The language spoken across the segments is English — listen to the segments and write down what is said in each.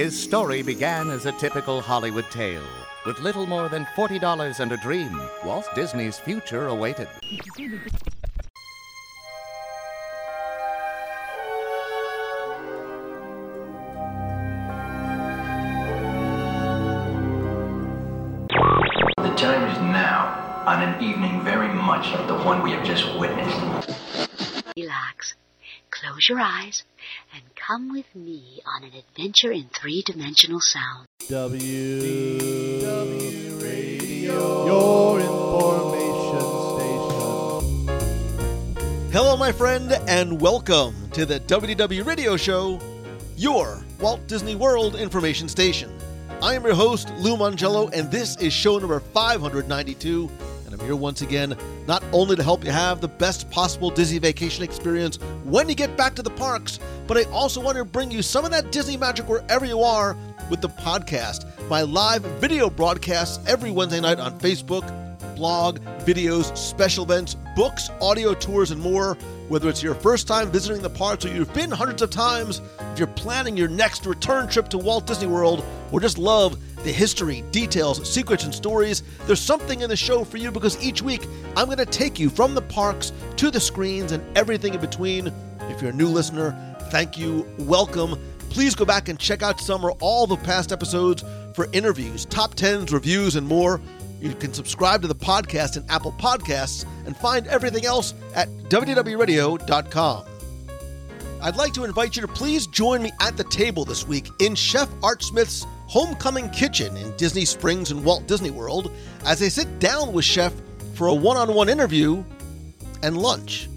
His story began as a typical Hollywood tale. With little more than $40 and a dream, Walt Disney's future awaited. The time is now, on an evening very much like the one we have just witnessed. Relax. Close your eyes and come with me on an adventure in three dimensional sound. W W Radio, your information station. Hello, my friend, and welcome to the WDW Radio Show, your Walt Disney World information station. I am your host, Lou Mongello, and this is show number 592. I'm here once again, not only to help you have the best possible Disney vacation experience when you get back to the parks, but I also want to bring you some of that Disney magic wherever you are with the podcast, my live video broadcasts every Wednesday night on Facebook, blog, videos, special events, books, audio tours, and more. Whether it's your first time visiting the parks or you've been hundreds of times, if you're planning your next return trip to Walt Disney World or just love the history, details, secrets, and stories, there's something in the show for you because each week I'm going to take you from the parks to the screens and everything in between. If you're a new listener, thank you, welcome. Please go back and check out some or all the past episodes for interviews, top 10s, reviews, and more. You can subscribe to the podcast in Apple Podcasts and find everything else at WDWRadio.com. I'd like to invite you to please join me at the table this week in Chef Art Smith's Homecoming Kitchen in Disney Springs and Walt Disney World as I sit down with Chef for a one on one interview and lunch.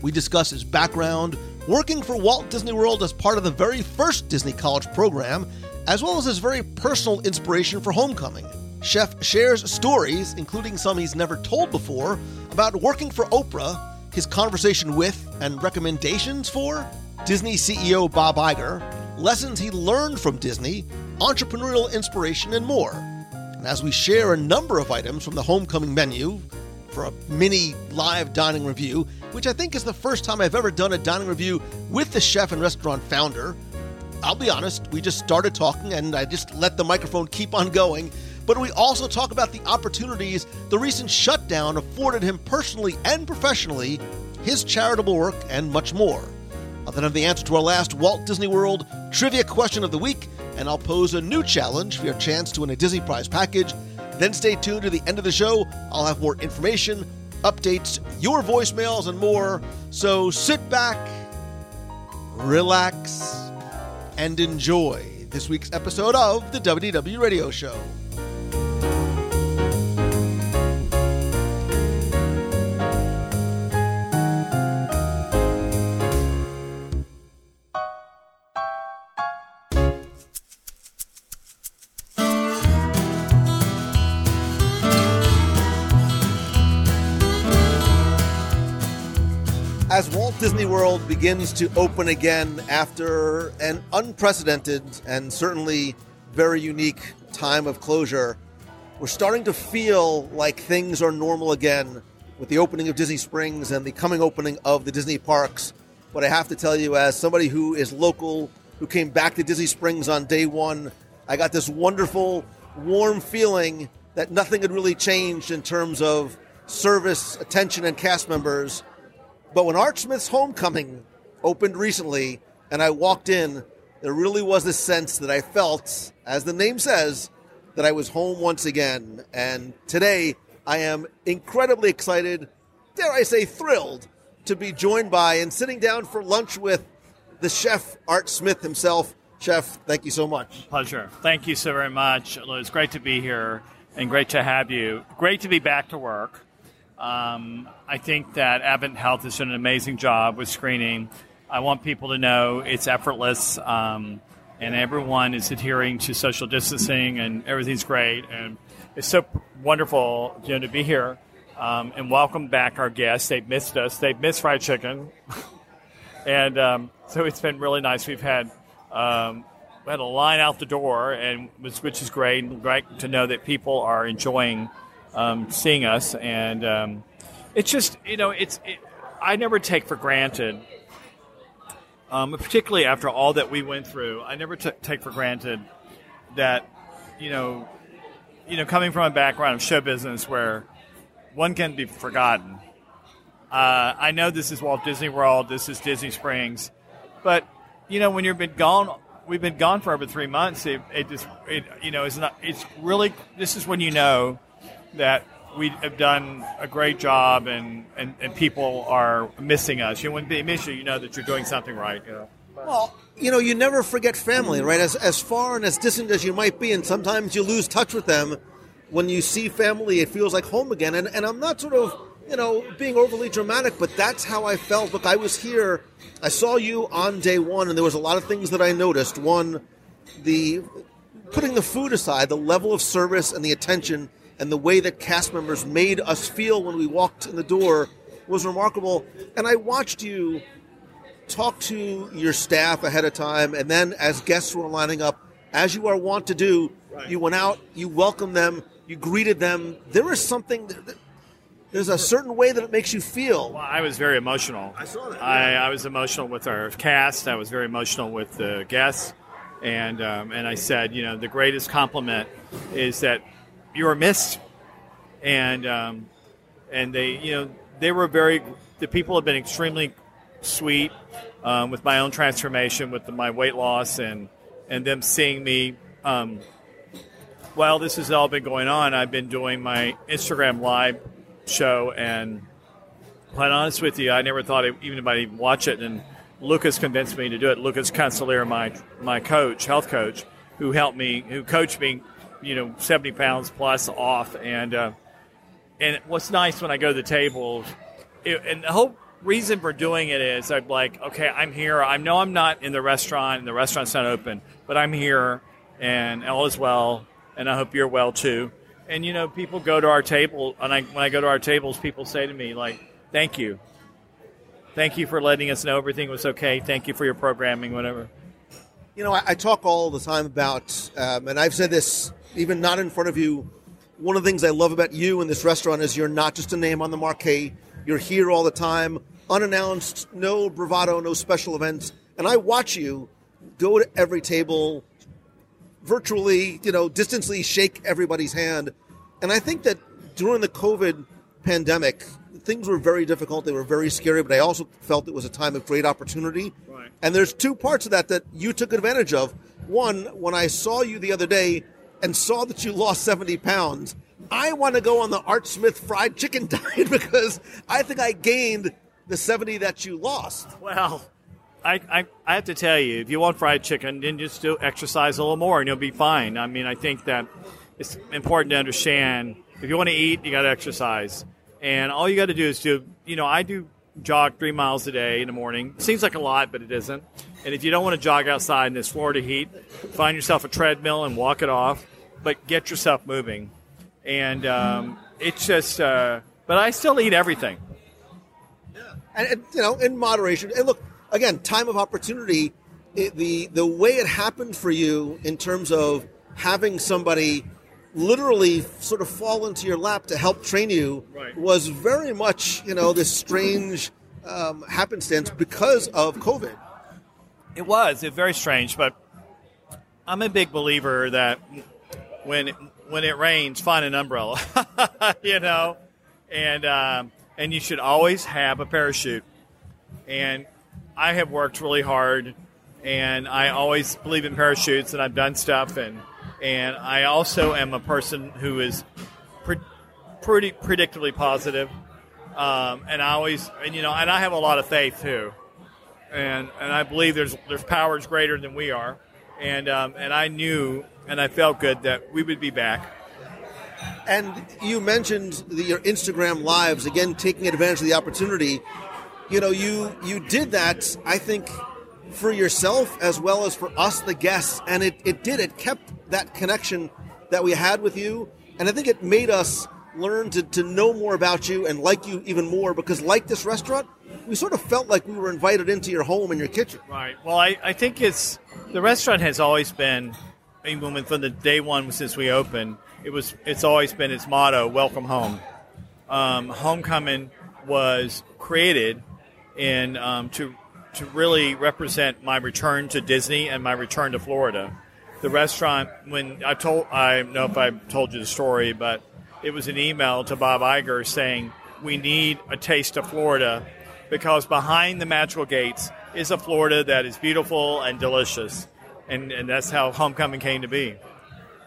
We discuss his background, working for Walt Disney World as part of the very first Disney College program, as well as his very personal inspiration for Homecoming. Chef shares stories, including some he's never told before, about working for Oprah, his conversation with and recommendations for Disney CEO Bob Iger, lessons he learned from Disney, entrepreneurial inspiration, and more. And as we share a number of items from the Homecoming menu for a mini live dining review, which I think is the first time I've ever done a dining review with the chef and restaurant founder, I'll be honest, we just started talking and I just let the microphone keep on going. But we also talk about the opportunities the recent shutdown afforded him personally and professionally, his charitable work, and much more. I'll then have the answer to our last Walt Disney World trivia question of the week, and I'll pose a new challenge for your chance to win a Disney Prize package. Then stay tuned to the end of the show. I'll have more information, updates, your voicemails, and more. So sit back, relax, and enjoy this week's episode of the WDW Radio Show. Disney World begins to open again after an unprecedented and certainly very unique time of closure, we're starting to feel like things are normal again with the opening of Disney Springs and the coming opening of the Disney parks. But I have to tell you, as somebody who is local, who came back to Disney Springs on day one, I got this wonderful, warm feeling that nothing had really changed in terms of service, attention, and cast members. But when Art Smith's Homecoming opened recently and I walked in, there really was this sense that I felt, as the name says, that I was home once again. And today I am incredibly excited, dare I say thrilled, to be joined by and sitting down for lunch with the chef, Art Smith himself. Chef, thank you so much. Pleasure. Thank you so very much. It's great to be here and great to have you. Great to be back to work. Um, I think that Advent Health has done an amazing job with screening. I want people to know it's effortless, um, and everyone is adhering to social distancing, and everything's great. And it's so wonderful, you know, to be here. Um, and welcome back our guests. They've missed us. They've missed fried chicken, and um, so it's been really nice. We've had um, we had a line out the door, and which, which is great. Great to know that people are enjoying um, seeing us, and um, it's just you know it's it, I never take for granted um, particularly after all that we went through. I never t- take for granted that, you know, you know, coming from a background of show business where one can be forgotten. Uh, I know this is Walt Disney World, this is Disney Springs, but you know, when you've been gone, we've been gone for over three months. It, it just, it, you know, it's not. It's really. This is when you know that we have done a great job, and, and, and people are missing us. You know, when they miss you, you know that you're doing something right. You know. Well, you know, you never forget family, right? As as far and as distant as you might be, and sometimes you lose touch with them. When you see family, it feels like home again. And and I'm not sort of you know being overly dramatic, but that's how I felt. Look, I was here. I saw you on day one, and there was a lot of things that I noticed. One, the putting the food aside, the level of service and the attention and the way that cast members made us feel when we walked in the door was remarkable. And I watched you talk to your staff ahead of time, and then as guests were lining up, as you are wont to do, you went out, you welcomed them, you greeted them. There is something. That, there's a certain way that it makes you feel. Well, I was very emotional. I saw that, yeah. I, I was emotional with our cast. I was very emotional with the guests, and um, and I said, you know, the greatest compliment is that you were missed, and um, and they, you know, they were very. The people have been extremely sweet um, with my own transformation, with my weight loss, and and them seeing me. Um, while this has all been going on, I've been doing my Instagram live show, and quite honest with you, I never thought even anybody would watch it. And Lucas convinced me to do it. Lucas Consulier, my my coach, health coach, who helped me, who coached me, you know, seventy pounds plus off. And uh, and what's nice when I go to the tables, it, and the whole reason for doing it is I'm like, okay, I'm here. I know I'm not in the restaurant, and the restaurant's not open, but I'm here, and all is well, and I hope you're well too. And you know, people go to our table, and I, when I go to our tables, people say to me like, "Thank you, thank you for letting us know everything was okay. Thank you for your programming, whatever." You know, I, I talk all the time about, um, and I've said this even not in front of you. One of the things I love about you in this restaurant is you're not just a name on the marquee. You're here all the time, unannounced, no bravado, no special events. And I watch you go to every table, virtually, you know, distantly shake everybody's hand. And I think that during the COVID pandemic, things were very difficult. They were very scary, but I also felt it was a time of great opportunity. Right. And there's two parts of that that you took advantage of. One, when I saw you the other day and saw that you lost 70 pounds, I want to go on the Art Smith fried chicken diet because I think I gained the 70 that you lost. Well, I, I, I have to tell you, if you want fried chicken, then just do exercise a little more and you'll be fine. I mean, I think that it's important to understand if you want to eat, you got to exercise. And all you got to do is do, you know, I do jog three miles a day in the morning. Seems like a lot, but it isn't. And if you don't want to jog outside in this Florida heat, find yourself a treadmill and walk it off, but get yourself moving. And um, it's just, uh, but I still eat everything. and, and, you know, in moderation. And look, again, time of opportunity. It, the the way it happened for you in terms of having somebody literally sort of fall into your lap to help train you Right. was very much you know this strange um, happenstance because of COVID. It was. It's very strange, but I'm a big believer that when when it rains, find an umbrella. you know, and um, and you should always have a parachute. And I have worked really hard, and I always believe in parachutes, and I've done stuff, and and I also am a person who is pre- pretty predictably positive. Um, and I always, and you know, and I have a lot of faith too and and I believe there's there's powers greater than we are, and um, and I knew and I felt good that we would be back. And you mentioned the, your Instagram lives again, taking advantage of the opportunity. You know, you you did that. I think for yourself as well as for us, the guests, and it, it did. It kept that connection that we had with you, and I think it made us learn to, to know more about you and like you even more because, like this restaurant, we sort of felt like we were invited into your home and your kitchen. Right. Well, I, I think it's the restaurant has always been, even from the day one since we opened, it was it's always been its motto: "Welcome home." Um, Homecoming was created in um, to to really represent my return to Disney and my return to Florida. The restaurant, when I told, I don't know if I told you the story, but it was an email to Bob Iger saying, We need a taste of Florida because behind the magical gates is a Florida that is beautiful and delicious. And, and that's how Homecoming came to be.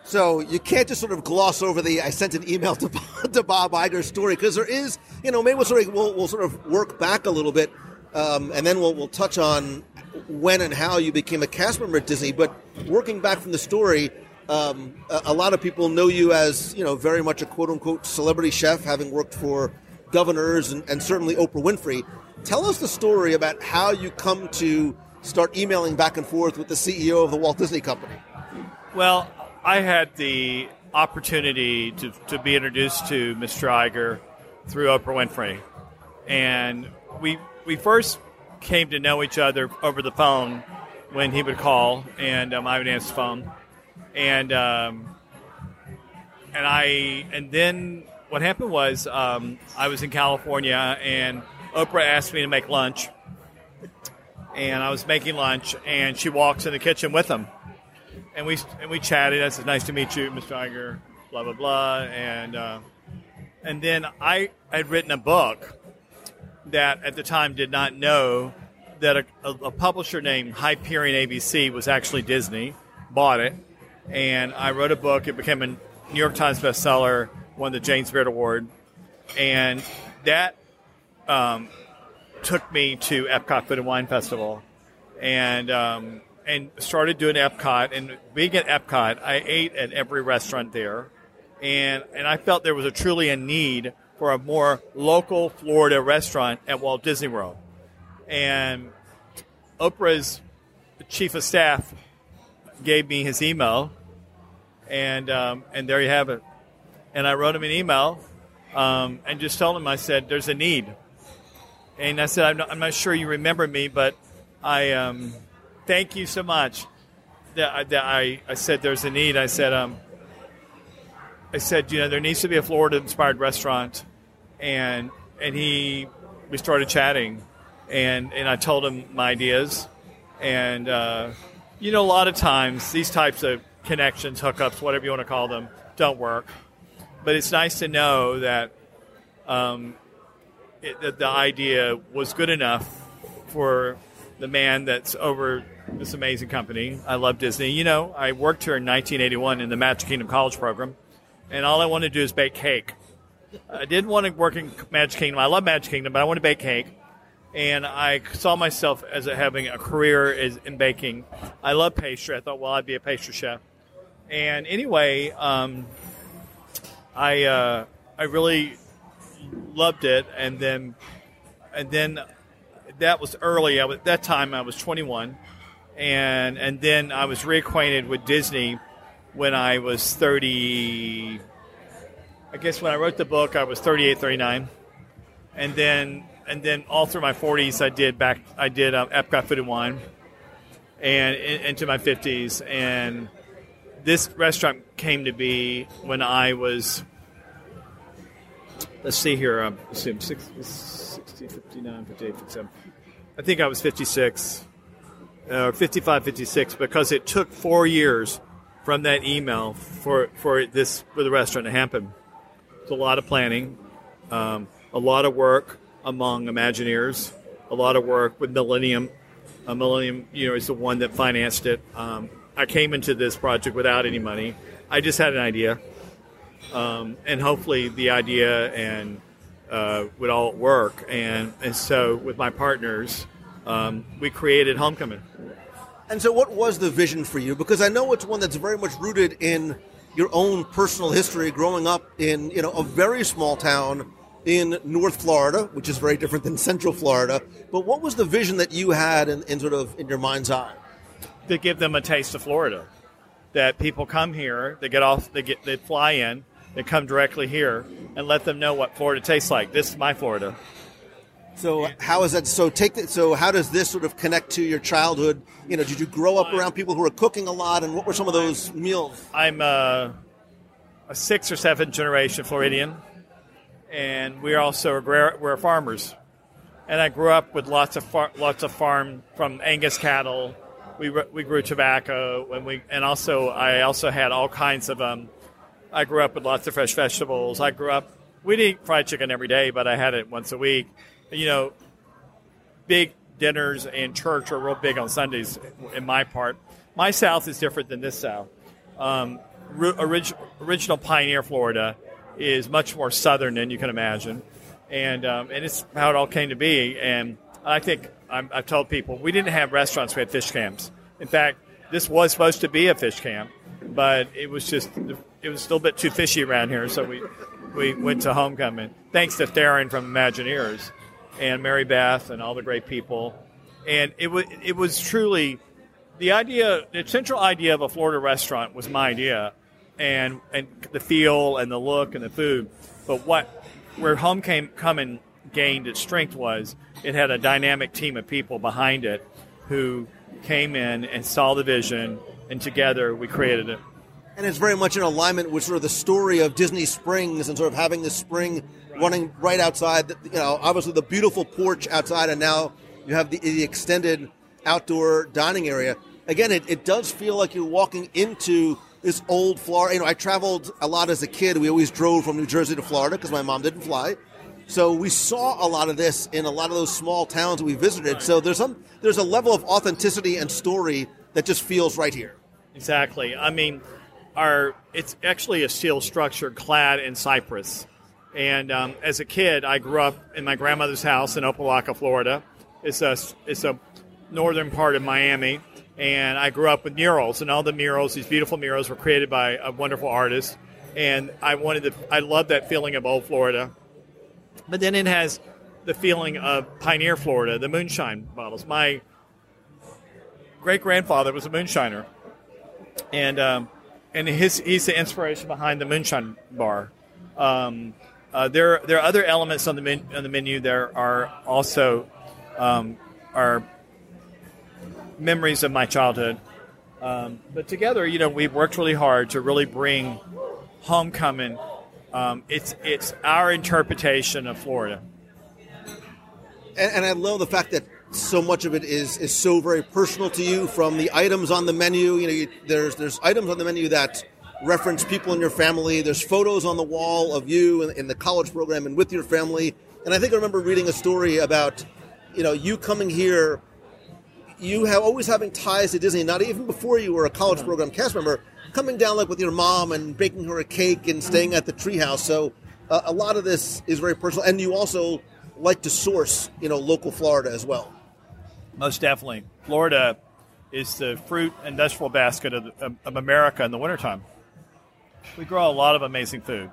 So you can't just sort of gloss over the I sent an email to, to Bob Iger's story because there is, you know, maybe we'll sort of, we'll, we'll sort of work back a little bit um, and then we'll, we'll touch on when and how you became a cast member at Disney. But working back from the story, um, a, a, lot of people know you as, you know, very much a quote unquote celebrity chef, having worked for governors and, and certainly Oprah Winfrey. Tell us the story about how you come to start emailing back and forth with the CEO of the Walt Disney Company. Well, I had the opportunity to, to be introduced to Mr. Iger through Oprah Winfrey. And we, we first came to know each other over the phone when he would call, and um, I would answer the phone. And, um, and I, and then what happened was um, I was in California, and Oprah asked me to make lunch. And I was making lunch, and she walks in the kitchen with him and we and we chatted. I said, "Nice to meet you, Mr. Iger." Blah blah blah, and uh, and then I had written a book that at the time did not know that a, a, a publisher named Hyperion ABC was actually Disney. Bought it, and I wrote a book. It became a New York Times bestseller, won the James Beard Award, and that um, took me to Epcot Food and Wine Festival, and um, and started doing Epcot. And being at Epcot, I ate at every restaurant there, and and I felt there was a truly a need for a more local Florida restaurant at Walt Disney World. And Oprah's chief of staff gave me his email, and um, and there you have it. And I wrote him an email um, and just told him I said there's a need. And I said I'm not, I'm not sure you remember me, but I um, thank you so much. That, that I, I said there's a need. I said, um, I said, you know, there needs to be a Florida-inspired restaurant, and and he, we started chatting, and and I told him my ideas, and uh, you know, a lot of times these types of connections, hookups, whatever you want to call them, don't work, but it's nice to know that um, it, that the idea was good enough for the man that's over this amazing company. I love Disney. You know, I worked here in 1981 in the Magic Kingdom College program, and all I wanted to do is bake cake. I didn't want to work in Magic Kingdom. I love Magic Kingdom, but I want to bake cake. And I saw myself as having a career in baking. I love pastry. I thought, well, I'd be a pastry chef. And anyway, um, I uh, I really loved it. And then and then that was early. I was, at that time I was 21 and and then I was reacquainted with Disney when I was 30. I guess when I wrote the book, I was 38, 39, and then and then all through my 40s, I did back I did um, Epcot Food and Wine, and in, into my 50s, and this restaurant came to be when I was. Let's see here. Um, assume 60, 60, 59, 58, 57. I think I was 56 uh, 55, 56, because it took four years from that email for, for this for the restaurant to happen. It's a lot of planning, um, a lot of work among Imagineers, a lot of work with Millennium. Uh, Millennium, you know, is the one that financed it. Um, I came into this project without any money. I just had an idea, um, and hopefully the idea and uh, would all work. And and so with my partners, um, we created Homecoming. And so, what was the vision for you? Because I know it's one that's very much rooted in your own personal history, growing up in you know a very small town in North Florida, which is very different than Central Florida. But what was the vision that you had in, in sort of in your mind's eye? To give them a taste of Florida. That people come here, they get off, they get, they fly in, they come directly here, and let them know what Florida tastes like. This is my Florida. So how is that? So take that. So how does this sort of connect to your childhood? You know, did you grow up around people who were cooking a lot, and what were some of those meals? I'm a, a sixth or seventh generation Floridian, and we're also we're, we're farmers. and I grew up with lots of far, lots of farm from Angus cattle. We we grew tobacco, and we and also I also had all kinds of um. I grew up with lots of fresh vegetables. I grew up. We didn't eat fried chicken every day, but I had it once a week. You know, big dinners and church are real big on Sundays in my part. My South is different than this South. Um, orig- original Pioneer, Florida, is much more southern than you can imagine, and um, and it's how it all came to be. And I think i have told people we didn't have restaurants; we had fish camps. In fact, this was supposed to be a fish camp, but it was just it was still a bit too fishy around here, so we we went to homecoming. Thanks to Theron from Imagineers and Mary Beth and all the great people. And it was it was truly the idea. The central idea of a Florida restaurant was my idea, and and the feel and the look and the food. But what where homecoming gained its strength was it had a dynamic team of people behind it who came in and saw the vision, and together we created it and it's very much in alignment with sort of the story of Disney Springs and sort of having this spring running right outside. You know, obviously the beautiful porch outside, and now you have the, the extended outdoor dining area. Again, it, it does feel like you're walking into this old Florida. You know, I traveled a lot as a kid. We always drove from New Jersey to Florida because my mom didn't fly. So we saw a lot of this in a lot of those small towns that we visited. So there's some there's a level of authenticity and story that just feels right here. Exactly. I mean, our it's actually a steel structure clad in cypress. And um, as a kid, I grew up in my grandmother's house in Opa-locka, Florida. It's a it's a northern part of Miami, and I grew up with murals, and all the murals, these beautiful murals, were created by a wonderful artist. And I wanted to, I love that feeling of old Florida. But then it has the feeling of Pioneer, Florida, the moonshine bottles. My great grandfather was a moonshiner, and um, and his he's the inspiration behind the moonshine bar. Um, uh, there there are other elements on the men, on the menu. There are also um, are memories of my childhood. Um, but together, you know, we've worked really hard to really bring homecoming. Um, it's it's our interpretation of Florida. And, and I love the fact that so much of it is is so very personal to you from the items on the menu. You know you, there's there's items on the menu that reference people in your family. There's photos on the wall of you in, in the college program and with your family. And i think i remember reading a story about you know you coming here you have always having ties to disney not even before you were a college program cast member coming down like with your mom and baking her a cake and staying at the treehouse. So uh, a lot of this is very personal. And you also like to source you know local florida as well most definitely. Florida is the fruit and vegetable basket of, of, of America in the wintertime. We grow a lot of amazing food.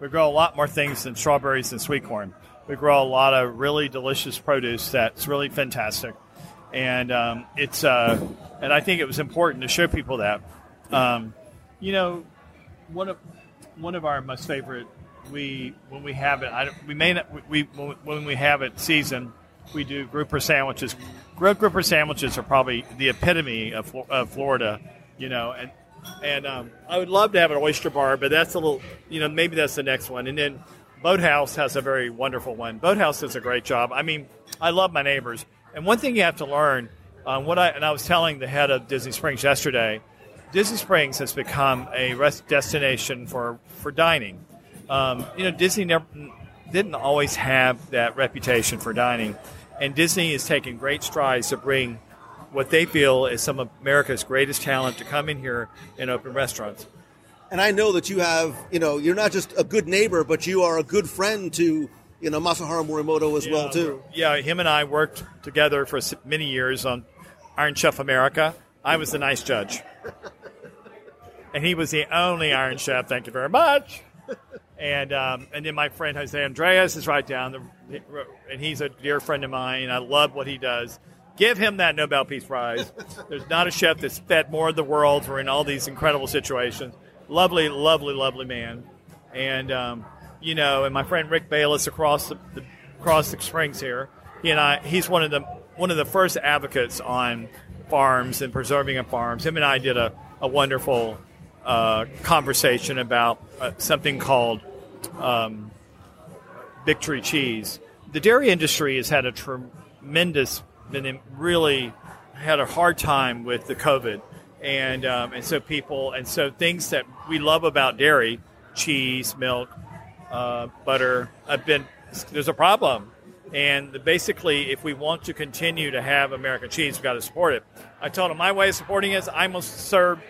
We grow a lot more things than strawberries and sweet corn. We grow a lot of really delicious produce that's really fantastic, and um, it's uh, and I think it was important to show people that. Um, you know, one of one of our most favorite we when we have it I, don't. we may not we when we have it season we do grouper sandwiches. Grilled grouper sandwiches are probably the epitome of, of Florida, you know. And and um, I would love to have an oyster bar, but that's a little, you know, maybe that's the next one. And then Boathouse has a very wonderful one. Boathouse does a great job. I mean, I love my neighbors. And one thing you have to learn, um, what I and I was telling the head of Disney Springs yesterday, Disney Springs has become a rest destination for for dining. Um, you know, Disney never didn't always have that reputation for dining. And Disney is taking great strides to bring what they feel is some of America's greatest talent to come in here and open restaurants. And I know that you have, you know, you're not just a good neighbor, but you are a good friend to, you know, Masahiro Morimoto as yeah, well too. Yeah, him and I worked together for many years on Iron Chef America. I was the nice judge. and he was the only Iron Chef. Thank you very much. And um, and then my friend José Andrés is right down the, and he's a dear friend of mine. I love what he does. Give him that Nobel Peace Prize. There's not a chef that's fed more of the world for in all these incredible situations. Lovely, lovely, lovely man. And um, you know, and my friend Rick Bayless across the, the across the springs here. He and I, he's one of the one of the first advocates on farms and preserving of farms. Him and I did a, a wonderful uh, conversation about uh, something called um, Victory Cheese. the dairy industry has had a tremendous, been really had a hard time with the COVID, and um, and so people and so things that we love about dairy, cheese, milk, uh, butter, have been there's a problem. And basically, if we want to continue to have American cheese, we've got to support it. I told him my way of supporting it is I must serve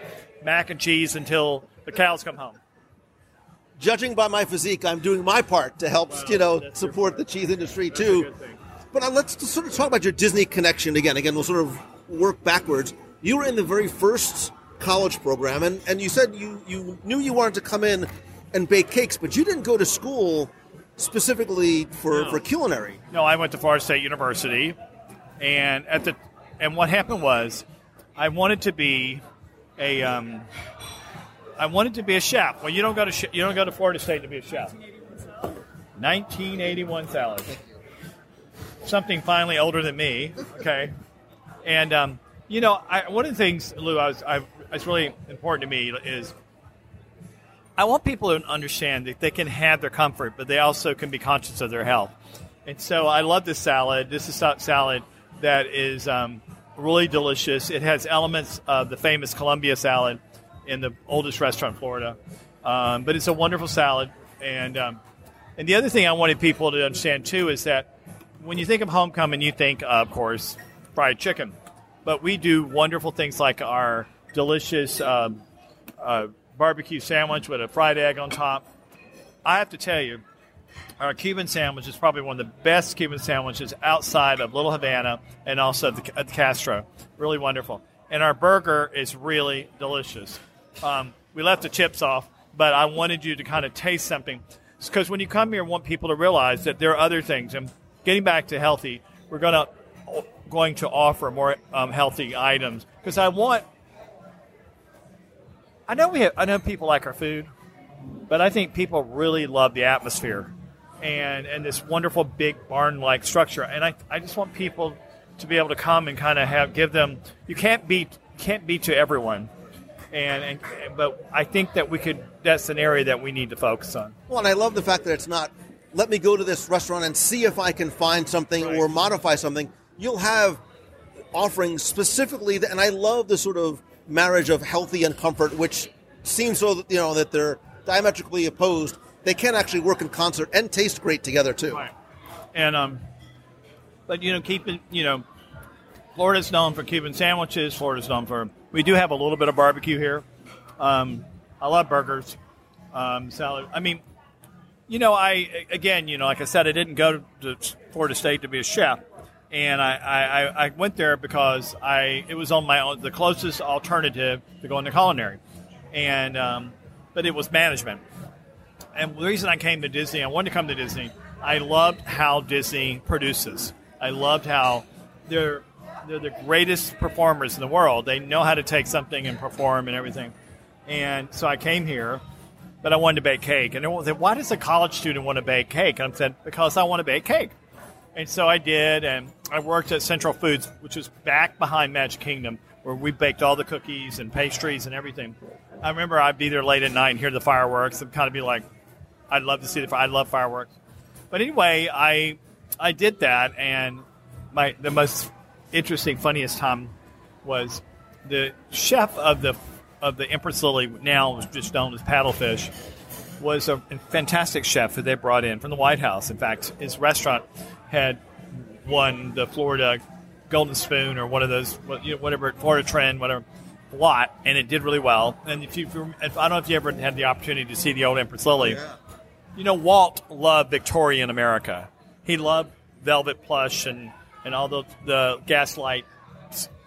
mac and cheese until the cows come home. Judging by my physique, I'm doing my part to help, you know, support the cheese industry That's too. But uh, let's just sort of talk about your Disney connection again. Again, we'll sort of work backwards. You were in the very first college program, and, and you said you, you knew you wanted to come in and bake cakes, but you didn't go to school specifically for, No. for culinary. No, I went to Florida State University, and at the and what happened was, I wanted to be a um, I wanted to be a chef. Well, you don't go to sh- you don't go to Florida State to be a chef. 1981 salad. Something finally older than me. Okay, and um, you know, I, one of the things, Lou, I was, I, it's really important to me is I want people to understand that they can have their comfort, but they also can be conscious of their health. And so I love this salad. This is a salad that is um, really delicious. It has elements of the famous Columbia salad in the oldest restaurant in Florida. Um, but it's a wonderful salad. And, um, and the other thing I wanted people to understand too is that when you think of homecoming, you think, of course, fried chicken. But we do wonderful things like our delicious um, uh, barbecue sandwich with a fried egg on top. I have to tell you, our Cuban sandwich is probably one of the best Cuban sandwiches outside of Little Havana and also the, the Castro. Really wonderful. And our burger is really delicious. Um, we left the chips off, but I wanted you to kind of taste something. Because when you come here, I want people to realize that there are other things. And getting back to healthy, we're going to going to offer more um, healthy items because I want. I know we have. I know people like our food, but I think people really love the atmosphere and and this wonderful big barn like structure. And I, I just want people to be able to come and kind of have give them. You can't be can't be to everyone, and, and but I think that we could. That's an area that we need to focus on. Well, and I love the fact that it's not, let me go to this restaurant and see if I can find something Right. or modify something. You'll have offerings specifically, that, and I love the sort of marriage of healthy and comfort, which seems so that, you know, that they're diametrically opposed. They can actually work in concert and taste great together, too. Right. And um, but you know, keeping you know, Florida's known for Cuban sandwiches. Florida's known for we do have a little bit of barbecue here. Um, I love burgers, um, salad. I mean, you know, I again, you know, like I said, I didn't go to Florida State to be a chef, and I, I, I went there because I it was on my own the closest alternative to going to culinary, and um, but it was management. And the reason I came to Disney, I wanted to come to Disney. I loved how Disney produces. I loved how they're they're the greatest performers in the world. They know how to take something and perform and everything. And so I came here, but I wanted to bake cake. And said, "Why does a college student want to bake cake?" And I said, "Because I want to bake cake." And so I did, and I worked at Central Foods, which was back behind Magic Kingdom, where we baked all the cookies and pastries and everything. I remember I'd be there late at night and hear the fireworks and kind of be like, I'd love to see the. I love fireworks. But anyway, I I did that, and my the most interesting, funniest time was the chef of the of the Empress Lilly, now just known as Paddlefish, was a fantastic chef that they brought in from the White House. In fact, his restaurant had won the Florida Golden Spoon or one of those, whatever Florida Trend, whatever lot, and it did really well. And if you, if, I don't know if you ever had the opportunity to see the old Empress Lilly. You know, Walt loved Victorian America. He loved velvet plush and, and all the, the gaslight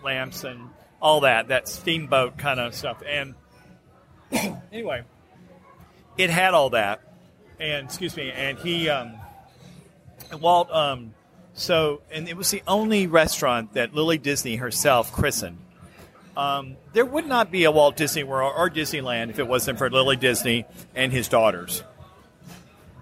lamps and all that, that steamboat kind of stuff. And anyway, it had all that. And, excuse me, and he, um, Walt, um, so, and it was the only restaurant that Lilly Disney herself christened. Um, there would not be a Walt Disney World or Disneyland if it wasn't for Lilly Disney and his daughters.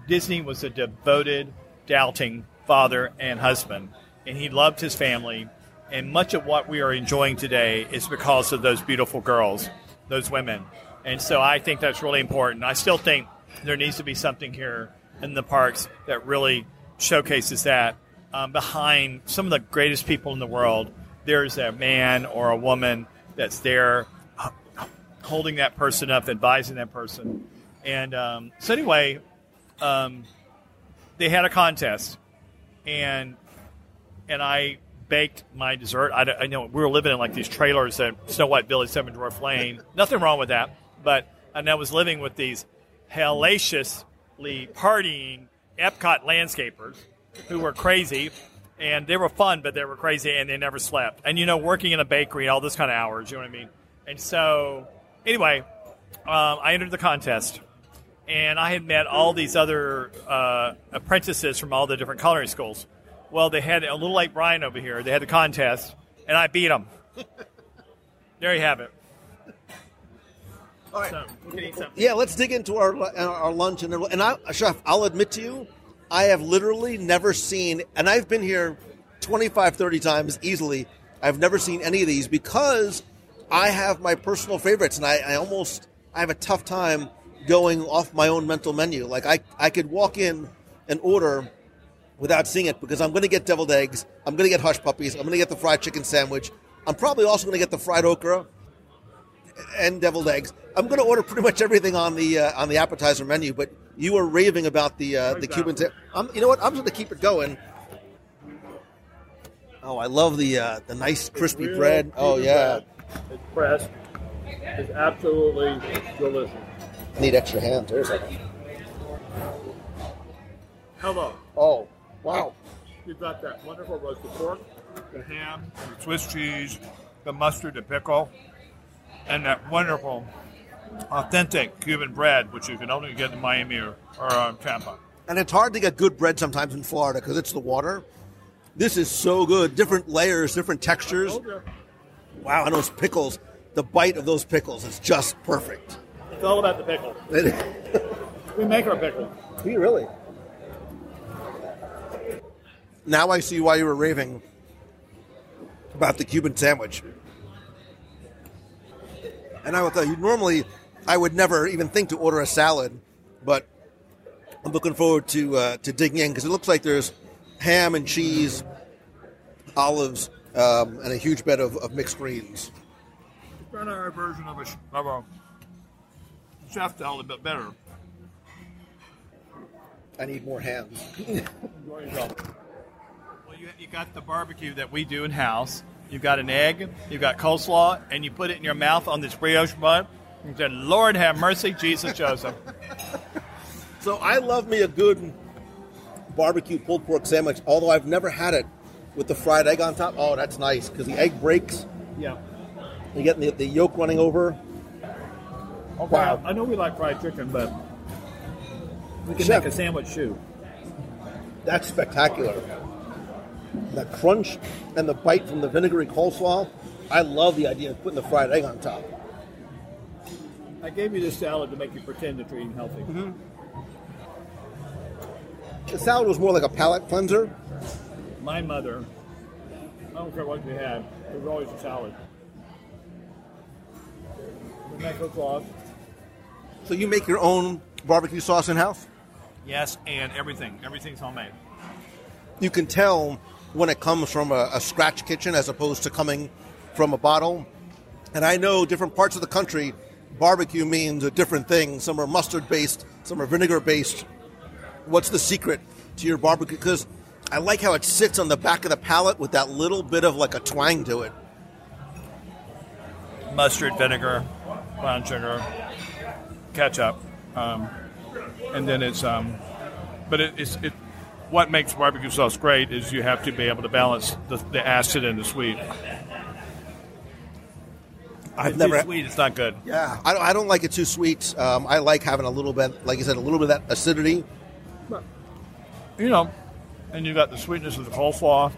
Disney was a devoted, doubting father and husband, and he loved his family. And much of what we are enjoying today is because of those beautiful girls, those women. And so I think that's really important. I still think there needs to be something here in the parks that really showcases that um, behind some of the greatest people in the world, there's a man or a woman that's there holding that person up, advising that person. And um, so, anyway, um, they had a contest, and and I baked my dessert. I, I know we were living in like these trailers at Snow White Village, Seven Dwarf Lane. Nothing wrong with that, but and I was living with these hellaciously partying Epcot landscapers who were crazy, and they were fun, but they were crazy, and they never slept. And you know, working in a bakery, all this kind of hours, you know what I mean. And so, anyway, um, I entered the contest, and I had met all these other uh, apprentices from all the different culinary schools. Well, they had a little like Brian over here. They had the contest, and I beat them. there you have it. All right. So we can eat something. Yeah, let's dig into our our lunch and and I, chef. I'll admit to you, I have literally never seen, and I've been here 25, 30 times easily. I've never seen any of these because I have my personal favorites, and I, I almost I have a tough time going off my own mental menu. Like I I could walk in and order without seeing it because I'm going to get deviled eggs, I'm going to get hush puppies, I'm going to get the fried chicken sandwich. I'm probably also going to get the fried okra and deviled eggs. I'm going to order pretty much everything on the uh, on the appetizer menu. But you were raving about the uh, the Cuban. T- I'm, you know what? I'm just going to keep it going. Oh, I love the uh, the nice crispy bread. Oh yeah, bread. It's pressed. It's absolutely delicious. Need extra hands. There's a, Hello. oh wow. You've got that wonderful roasted pork, the ham, the Swiss cheese, the mustard, the pickle, and that wonderful, authentic Cuban bread, which you can only get in Miami or, or um, Tampa. And it's hard to get good bread sometimes in Florida because it's the water. This is so good. Different layers, different textures. Wow, and those pickles. The bite of those pickles is just perfect. It's all about the pickle. We make our pickle. We really. Now I see why you were raving about the Cuban sandwich. And I would tell you, normally I would never even think to order a salad, but I'm looking forward to uh, to digging in because it looks like there's ham and cheese, olives, um, and a huge bed of, of mixed greens. It's kind of our version of a, of a chef a little bit better. I need more hams. Well, you, you got the barbecue that we do in house. You've got an egg, you've got coleslaw, and you put it in your mouth on this brioche bun. You said, Lord have mercy, Jesus Joseph. So I love me a good barbecue pulled pork sandwich, although I've never had it with the fried egg on top. Oh, that's nice because the egg breaks. Yeah. You get the, the yolk running over. Okay. Wow. I know we like fried chicken, but we can Chef. make a sandwich too. That's spectacular. The crunch and the bite from the vinegary coleslaw. I love the idea of putting the fried egg on top. I gave you this salad to make you pretend that you're eating healthy. Mm-hmm. The salad was more like a palate cleanser. My mother, I don't care what we had, it was always a salad. Make a sauce. So you make your own barbecue sauce in house. Yes, and everything. Everything's homemade. You can tell when it comes from a, a scratch kitchen as opposed to coming from a bottle. And I know different parts of the country, barbecue means a different thing. Some are mustard based, some are vinegar based. What's the secret to your barbecue? Because I like how it sits on the back of the palate with that little bit of like a twang to it. Mustard, vinegar, brown sugar, ketchup, um, and then it's. Um, but it, it's it. What makes barbecue sauce great is you have to be able to balance the, the acid and the sweet. I've If never. it's sweet. It's not good. Yeah, I don't, I don't like it too sweet. Um, I like having a little bit, like you said, a little bit of that acidity. you know, and you got the sweetness of the coleslaw.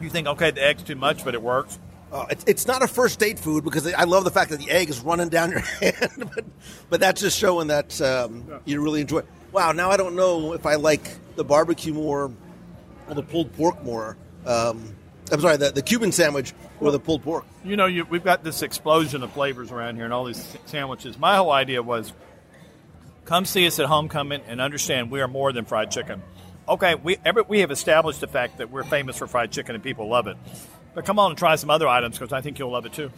You think, okay, the egg's too much, but it works. Uh, it's, it's not a first date food because I love the fact that the egg is running down your hand, but, but that's just showing that um, you really enjoy. It. Wow, now I don't know if I like the barbecue more or the pulled pork more. Um, I'm sorry, the, the Cuban sandwich or the pulled pork. You know, you, we've got this explosion of flavors around here and all these sandwiches. My whole idea was Come see us at Homecoming and understand we are more than fried chicken. Okay, we every, we have established the fact that we're famous for fried chicken and people love it. But come on and try some other items because I think you'll love it too.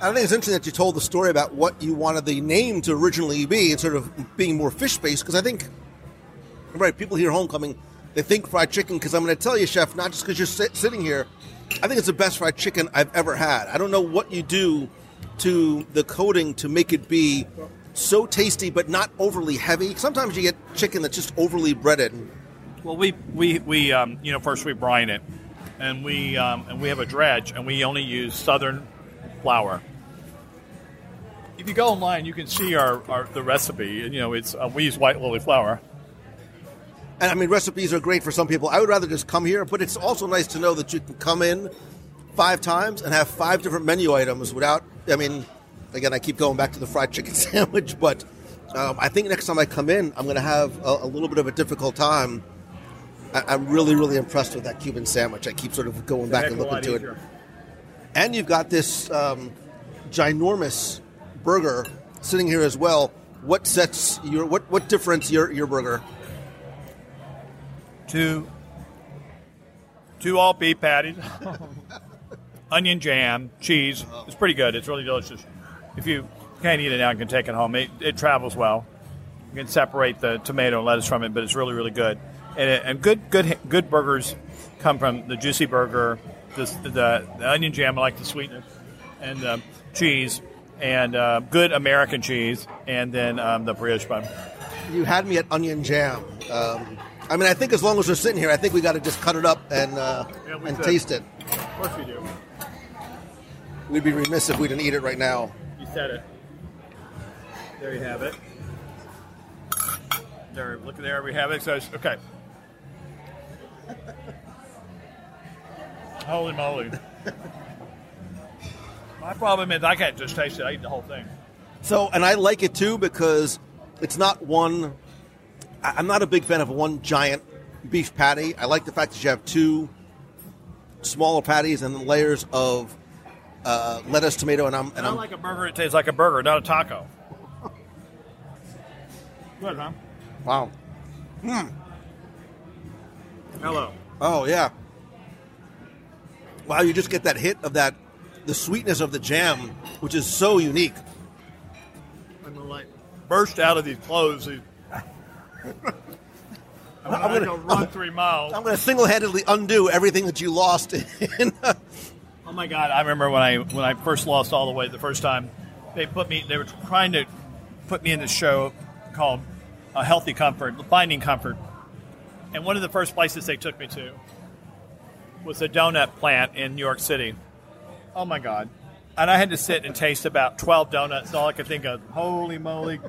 I think it's interesting that you told the story about what you wanted the name to originally be and sort of being more fish based. Because I think, right, people hear homecoming, they think fried chicken. Because I'm going to tell you, chef, not just because you're sit- sitting here, I think it's the best fried chicken I've ever had. I don't know what you do to the coating to make it be so tasty, but not overly heavy. Sometimes you get chicken that's just overly breaded. Well, we we, we um, you know first we brine it, and we um, and we have a dredge, and we only use southern flour. If you go online, you can see our, our the recipe. You know, it's uh, we use white lily flour. And I mean, recipes are great for some people. I would rather just come here, but it's also nice to know that you can come in five times and have five different menu items without. I mean, again, I keep going back to the fried chicken sandwich, but um, I think next time I come in, I'm going to have a, a, little bit of a difficult time. I, am really, really impressed with that Cuban sandwich. I keep sort of going back and looking to it. And you've got this um, ginormous burger sitting here as well. What sets your what what difference your your burger? Two two all beef patties, onion jam, cheese. It's pretty good. It's really delicious. If you can't eat it now, you can take it home. It, it travels well. You can separate the tomato and lettuce from it, but it's really really good. And, and good good good burgers come from the juicy burger, the, the, the onion jam. I like the sweetness and the cheese and uh, good American cheese, and then um, the brioche bun. You had me at onion jam. Um, I mean, I think as long as we're sitting here, I think we got to just cut it up and uh, Yeah, and could. taste it. Of course we do. We'd be remiss if we didn't eat it right now. You said it. There you have it. There, look there. We have it. So okay. Holy moly! My problem is I can't just taste it. I eat the whole thing. So, and I like it too because it's not one. I- I'm not a big fan of one giant beef patty. I like the fact that you have two smaller patties and then layers of uh, lettuce, tomato, and I'm and I I'm like a burger. It tastes like a burger, not a taco. Good, huh? wow. Hello. Oh yeah. Wow, you just get that hit of that, the sweetness of the jam, which is so unique. I'm gonna like burst out of these clothes. These, I'm gonna, I'm gonna- go run three miles. I'm going to single-handedly undo everything that you lost in. Oh my God! I remember when I when I first lost all the weight the first time. They put me. They were trying to put me in this show called uh, Healthy Comfort, Finding Comfort, and one of the first places they took me to was a donut plant in New York City. Oh my God! And I had to sit and taste about twelve donuts. All I could think of, holy moly,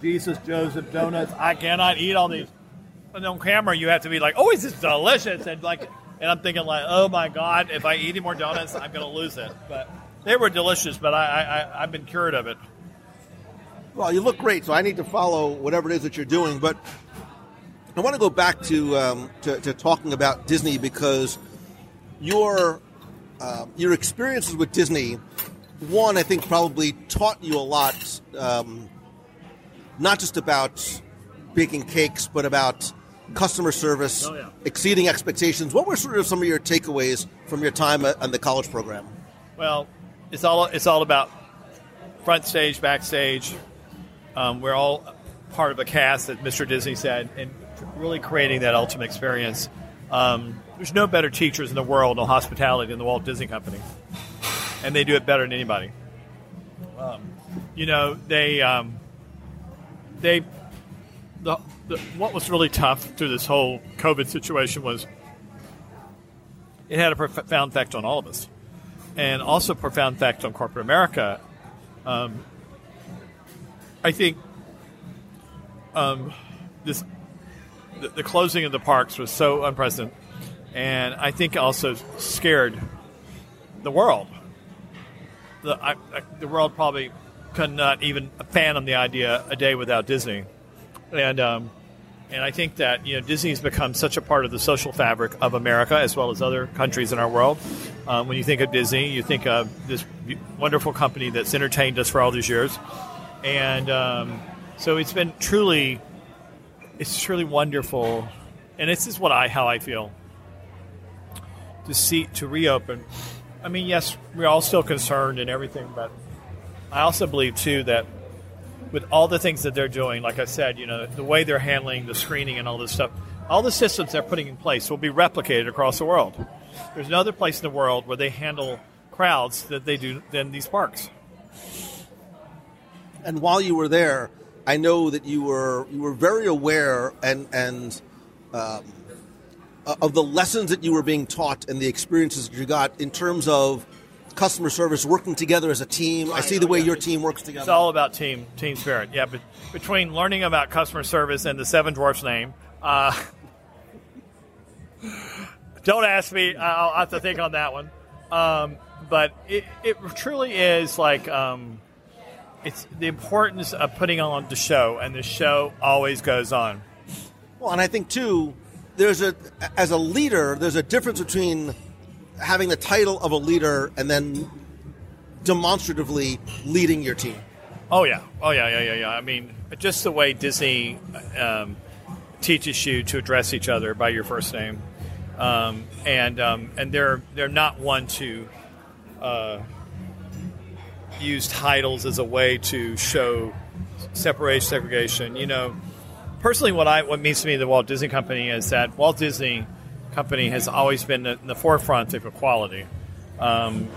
Jesus Joseph donuts! I cannot eat all these. And on camera, you have to be like, "Oh, is this is delicious," and like, and I'm thinking like, "Oh my God, if I eat any more donuts, I'm going to lose it." But they were delicious, but I, I, I I've been cured of it. Well, you look great, so I need to follow whatever it is that you're doing. But I want to go back to um, to, to talking about Disney because your uh, your experiences with Disney, one, I think probably taught you a lot, um, not just about baking cakes, but about customer service, Oh, yeah. exceeding expectations. What were sort of some of your takeaways from your time on the college program? Well, it's all it's all about front stage, backstage. Um, we're all part of a cast, as Mr. Disney said, and really creating that ultimate experience. Um, there's no better teachers in the world on hospitality than the Walt Disney Company, and they do it better than anybody. Um, you know, they um, they the, the what was really tough through this whole COVID situation was it had a profound effect on all of us and also profound effect on corporate America. Um, I think um, this the, closing of the parks was so unprecedented, and I think also scared the world. The I, I, the world probably could not even fathom the idea a day without Disney, and um, and I think that you know Disney's become such a part of the social fabric of America as well as other countries in our world. Um, when you think of Disney, you think of this wonderful company that's entertained us for all these years, and um, So it's been truly, it's truly wonderful, and this is what I how I feel to see to reopen. I mean, yes, we're all still concerned and everything, but I also believe too that with all the things that they're doing, like I said, you know, the way they're handling the screening and all this stuff, all the systems they're putting in place will be replicated across the world. There's no other place in the world where they handle crowds that they do than these parks. And while you were there, I know that you were you were very aware and and um, of the lessons that you were being taught and the experiences that you got in terms of customer service, working together as a team. I see the way your team works together. It's all about team team spirit. Yeah, but between learning about customer service and the Seven Dwarfs name, uh, don't ask me. I'll I'll have to think on that one. Um, but it, it truly is like um, it's the importance of putting on the show, and the show always goes on. Well, and I think too, there's a as a leader, there's a difference between having the title of a leader and then demonstratively leading your team. Oh yeah, oh yeah, yeah, yeah, yeah. I mean, just the way Disney um, teaches you to address each other by your first name, um, and um, and they're they're not one to uh, use titles as a way to show separation, segregation. You know, personally, what I what means to me the Walt Disney Company is that Walt Disney Company has always been in the forefront of equality. Um,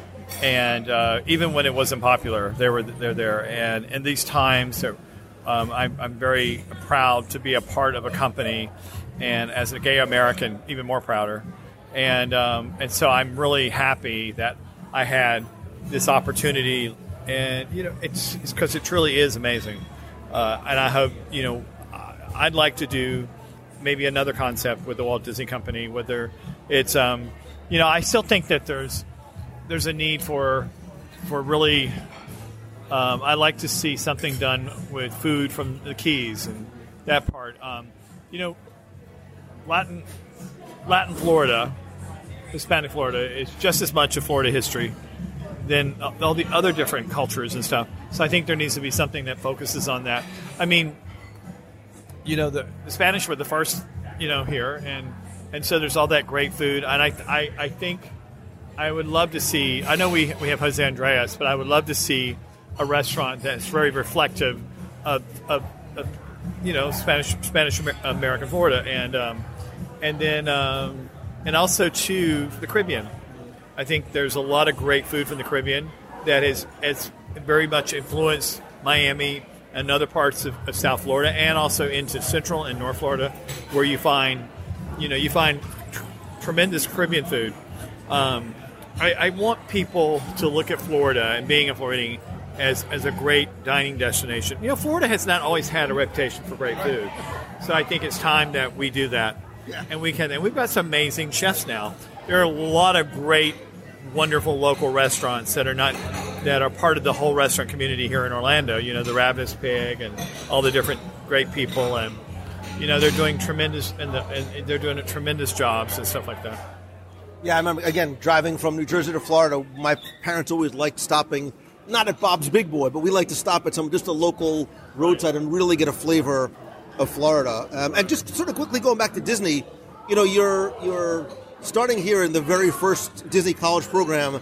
and uh, even when it wasn't popular, they were they're there. And in these times, um, I'm, I'm very proud to be a part of a company, and as a gay American, even more prouder. And um, and so I'm really happy that I had this opportunity, and you know, it's because it truly is amazing. Uh, and I hope you know, I'd like to do maybe another concept with the Walt Disney Company, whether it's um, you know, I still think that there's there's a need for for really. Um, I like to see something done with food from the Keys and that part. Um, you know, Latin Latin Florida, Hispanic Florida is just as much a Florida history than all the other different cultures and stuff. So I think there needs to be something that focuses on that. I mean, you know, the, the Spanish were the first, you know, here, and and so there's all that great food, and I I, I think I would love to see. I know we we have José Andrés, but I would love to see a restaurant that's very reflective of, of, of you know Spanish Spanish American Florida, and um, and then um, and also to the Caribbean. I think there's a lot of great food from the Caribbean that has has very much influenced Miami and other parts of, of South Florida, and also into Central and North Florida, where you find, you know, you find tr- tremendous Caribbean food. Um, I, I want people to look at Florida and being a Floridian as, as a great dining destination. You know, Florida has not always had a reputation for great food, so I think it's time that we do that, and we can. And we've got some amazing chefs now. There are a lot of great, wonderful local restaurants that are not that are part of the whole restaurant community here in Orlando. You know, the Ravenous Pig and all the different great people, and you know they're doing tremendous and, the, and they're doing tremendous jobs and stuff like that. Yeah, I remember again driving from New Jersey to Florida. My parents always liked stopping, not at Bob's Big Boy, but we like to stop at some just a local roadside and really get a flavor of Florida. Um, and just sort of quickly going back to Disney, you know, you're you're starting here in the very first Disney College program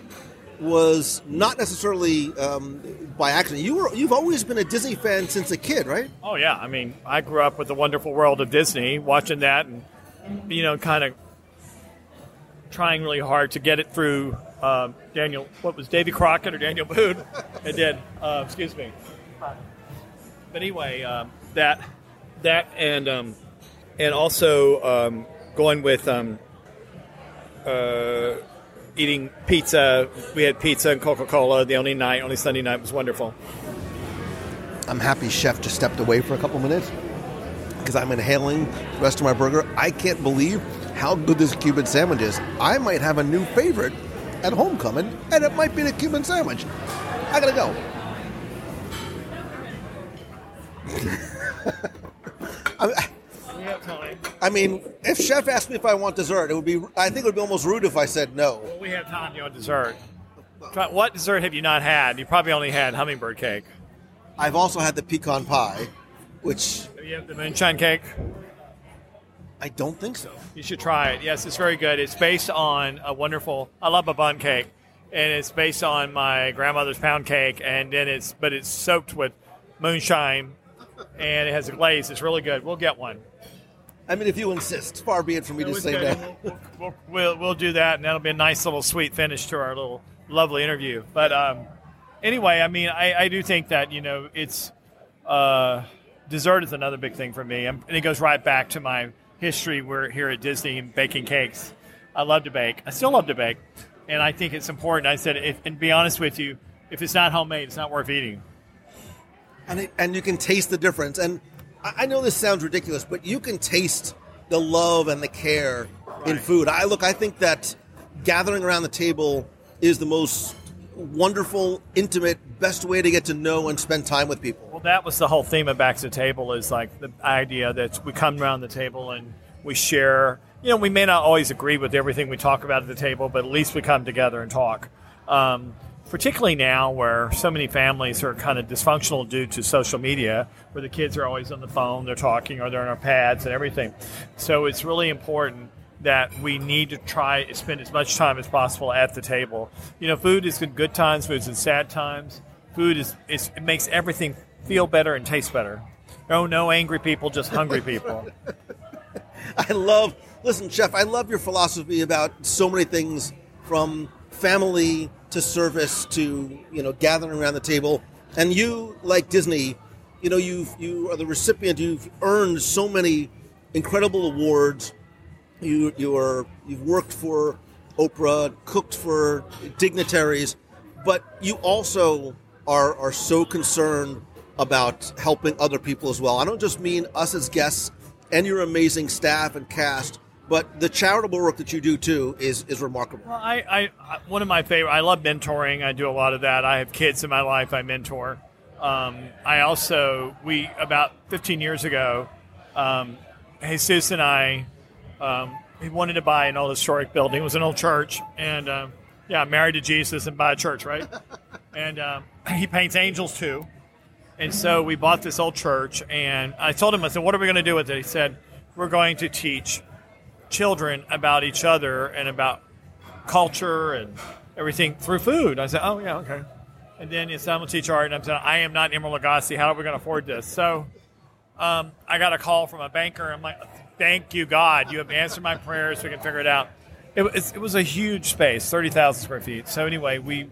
was not necessarily um, by accident. You were you've always been a Disney fan since a kid, right? Oh yeah, I mean, I grew up with the wonderful world of Disney, watching that, and you know, kind of trying really hard to get it through. Um, Daniel, what was Davy Crockett or Daniel Boone? it did. Uh, excuse me. But anyway, um, that that and um, and also um, going with um, uh, eating pizza. We had pizza and Coca Cola the only night, only Sunday night was wonderful. I'm happy Chef just stepped away for a couple minutes because I'm inhaling the rest of my burger. I can't believe how good this Cuban sandwich is. I might have a new favorite at homecoming, and it might be the Cuban sandwich. I gotta go. I. I mean, if Chef asked me if I want dessert, it would be. I think it would be almost rude if I said no. Well, we have time on dessert. What dessert have you not had? You probably only had hummingbird cake. I've also had the pecan pie, which Have You have the moonshine cake. I don't think so. You should try it. Yes, it's very good. It's based on a wonderful. I love a Bundt cake, and it's based on my grandmother's pound cake, and then it's but it's soaked with moonshine, and it has a glaze. It's really good. We'll get one. I mean, if you insist, far be it from me It to say that. We'll, we'll, we'll, we'll do that, and that'll be a nice little sweet finish to our little lovely interview. But um, anyway, I mean, I, I do think that you know it's uh, dessert is another big thing for me, and it goes right back to my history. We're here at Disney and baking cakes. I love to bake. I still love to bake, and I think it's important. I said, if, and be honest with you, if it's not homemade, it's not worth eating. and it, and you can taste the difference. And I, know this sounds ridiculous, but you can taste the love and the care in food. I look, I think that gathering around the table is the most wonderful, intimate, best way to get to know and spend time with people. Well, that was the whole theme of Back to the Table is like the idea that we come around the table and we share. You know, we may not always agree with everything we talk about at the table, but at least we come together and talk. Um, particularly now where so many families are kind of dysfunctional due to social media, where the kids are always on the phone, they're talking, or they're on our pads and everything. So it's really important that we need to try to spend as much time as possible at the table. You know, food is in good times, food is in sad times. Food is, is it makes everything feel better and taste better. No, no angry people, just hungry people. I love, listen, Chef, I love your philosophy about so many things from family to service to, you know, gathering around the table. And you, like Disney, you know, you've, you are the recipient, you've earned so many incredible awards. You, you are, you've worked for Oprah, cooked for dignitaries, but you also are, are so concerned about helping other people as well. I don't just mean us as guests and your amazing staff and cast, but the charitable work that you do too is is remarkable. Well, I, I, one of my favorite. I love mentoring. I do a lot of that. I have kids in my life. I mentor. Um, I also we about 15 years ago, um, Jesus and I, um, wanted to buy an old historic building. It was an old church, and um, yeah, married to Jesus and buy a church, right? and um, he paints angels too. And so we bought this old church, and I told him, I said, "What are we going to do with it?" He said, "We're going to teach children about each other and about culture and everything through food. I said, oh, yeah, okay. And then he said, I'm going to teach art. And I'm saying, I am not Emeril Lagasse. How are we going to afford this? So um, I got a call from a banker. I'm like, thank you, God. You have answered my prayers. We can figure it out. It was, it was a huge space, 30,000 square feet. So anyway, we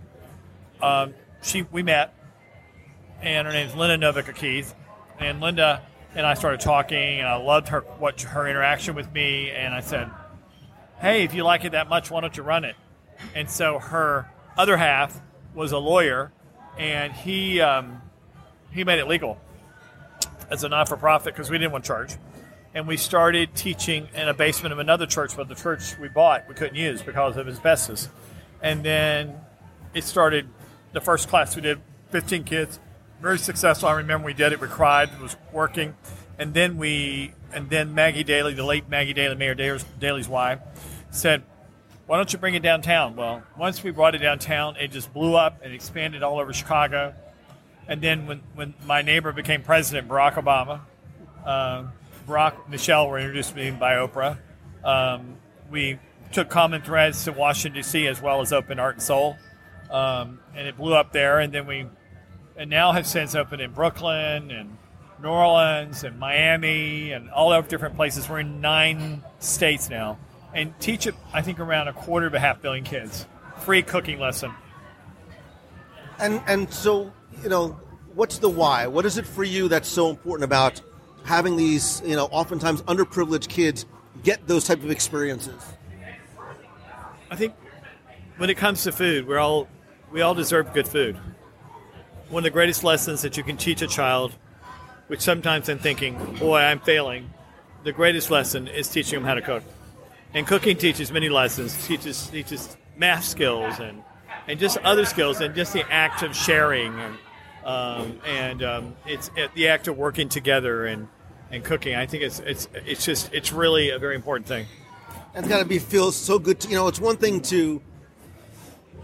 um, she we met, and her name's Linda Novick O'Keefe. And Linda and I started talking, and I loved her what her interaction with me. And I said, "Hey, if you like it that much, why don't you run it?" And so her other half was a lawyer, and he um, he made it legal as a not-for-profit because we didn't want to charge. And we started teaching in a basement of another church, but the church we bought we couldn't use because of asbestos. And then it started. The first class we did, 15 kids, very successful. I remember we did it. We cried. It was working. And then we, and then Maggie Daley, the late Maggie Daley, Mayor Daley's, wife, said, "Why don't you bring it downtown?" Well, once we brought it downtown, it just blew up and expanded all over Chicago. And then when, when my neighbor became president, Barack Obama, uh, Barack Michelle were introduced to me by Oprah. Um, we took Common Threads to Washington D.C. as well as Open Art and Soul, um, and it blew up there. And then we, and now have since opened in Brooklyn and New Orleans and Miami and all over different places. We're in nine states now, and teach it. I think around a quarter of a half billion kids. Free cooking lesson. And and so you know, what's the why? What is it for you that's so important about having these you know oftentimes underprivileged kids get those type of experiences? I think when it comes to food, we're all we all deserve good food. One of the greatest lessons that you can teach a child, which sometimes I'm thinking, boy, I'm failing. The greatest lesson is teaching them how to cook. And cooking teaches many lessons. teaches teaches math skills and and just other skills and just the act of sharing and um, and um, it's it, the act of working together and and cooking. I think it's it's it's just it's really a very important thing. It's got to be feels so good. To, you know, it's one thing to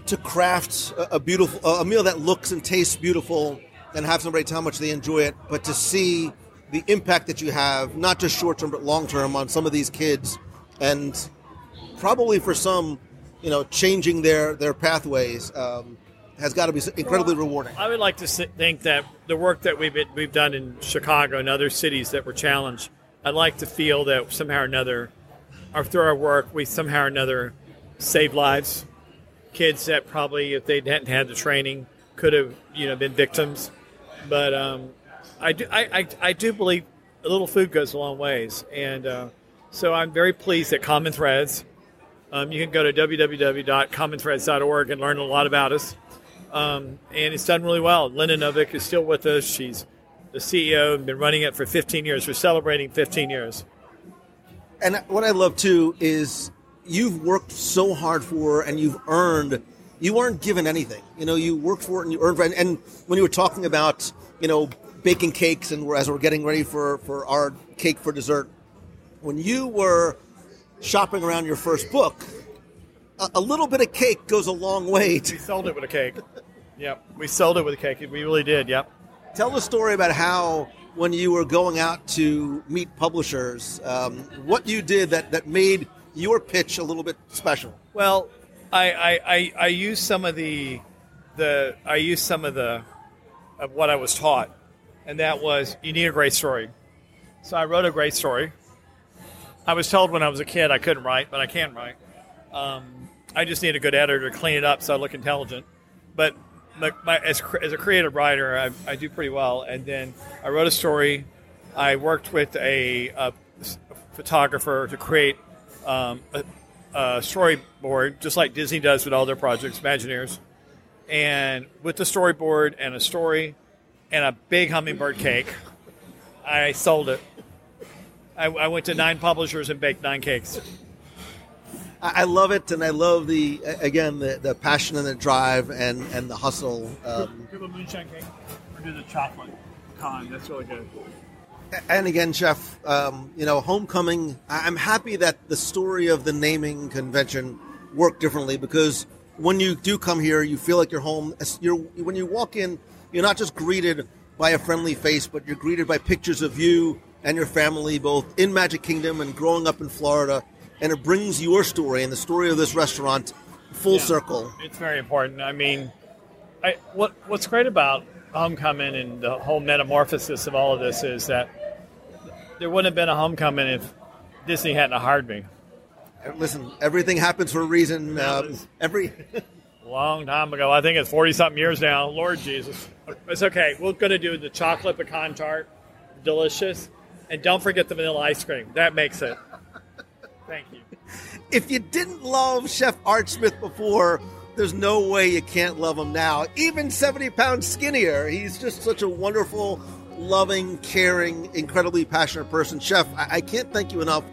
to craft a, a beautiful a meal that looks and tastes beautiful and have somebody tell how much they enjoy it, but to see the impact that you have, not just short term but long term, on some of these kids, and probably for some, you know, changing their their pathways um, has got to be incredibly rewarding. I would like to think that the work that we've been, we've done in Chicago and other cities that were challenged, I'd like to feel that somehow or another, or through our work, we somehow or another save lives. Kids that probably, if they hadn't had the training, could have you know been victims. But um, I do I, I, I do believe a little food goes a long ways, and uh, so I'm very pleased that Common Threads. Um, you can go to www.commonthreads.org and learn a lot about us um, and it's done really well. Linda Novick is still with us. She's the CEO and been running it for 15 years. We're celebrating 15 years. And what I love too is you've worked so hard for and you've earned. You weren't given anything. You know, you worked for it and you earned. And, and when you were talking about, you know, baking cakes and as we're getting ready for for our cake for dessert, when you were shopping around your first book, a, a little bit of cake goes a long way. To, We sold it with a cake. yep, we sold it with a cake. We really did. Yep. Tell the story about how, when you were going out to meet publishers, um, what you did that, that made your pitch a little bit special. Well, I, I, I, I used some of the the I used some of the of what I was taught, and that was you need a great story. So I wrote a great story. I was told when I was a kid I couldn't write, but I can write. Um, I just need a good editor to clean it up so I look intelligent. But my, my, as, as a creative writer, I, I do pretty well. And then I wrote a story. I worked with a photographer to create um, a, a storyboard, just like Disney does with all their projects, Imagineers. And with the storyboard and a story and a big hummingbird cake, I sold it. I, I went to nine publishers and baked nine cakes. I I love it, and I love the again the, the passion and the drive and, and the hustle. Um, Do a moonshine cake or do the chocolate con? That's really good. And again, Chef, um, you know, homecoming. I'm happy that the story of the naming convention worked differently because when you do come here, you feel like you're home. You're when you walk in, you're not just greeted by a friendly face, but you're greeted by pictures of you and your family, both in Magic Kingdom and growing up in Florida. And it brings your story and the story of this restaurant full Yeah. circle. It's very important. I mean, I, what what's great about homecoming and the whole metamorphosis of all of this is that there wouldn't have been a homecoming if Disney hadn't hired me. Listen, everything happens for a reason. Um, every long time ago. I think it's 40 something years now. Lord Jesus. It's okay. We're going to do the chocolate pecan tart. Delicious. And don't forget the vanilla ice cream. That makes it. Thank you. if you didn't love Chef Art Smith before, there's no way you can't love him now. Even 70 pounds skinnier, he's just such a wonderful, loving, caring, incredibly passionate person. Chef, I, I can't thank you enough,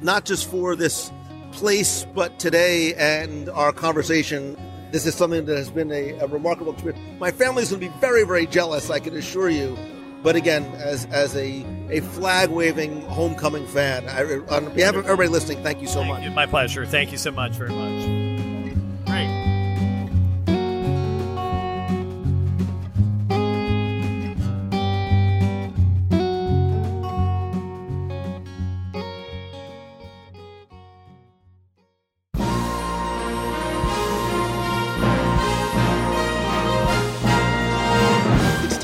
not just for this place, but today and our conversation. This is something that has been a, a remarkable experience. My family's going to be very, very jealous, I can assure you. But again, as as a, a flag waving homecoming fan, I, on behalf of everybody listening, thank you so much. My pleasure. Thank you so much very much.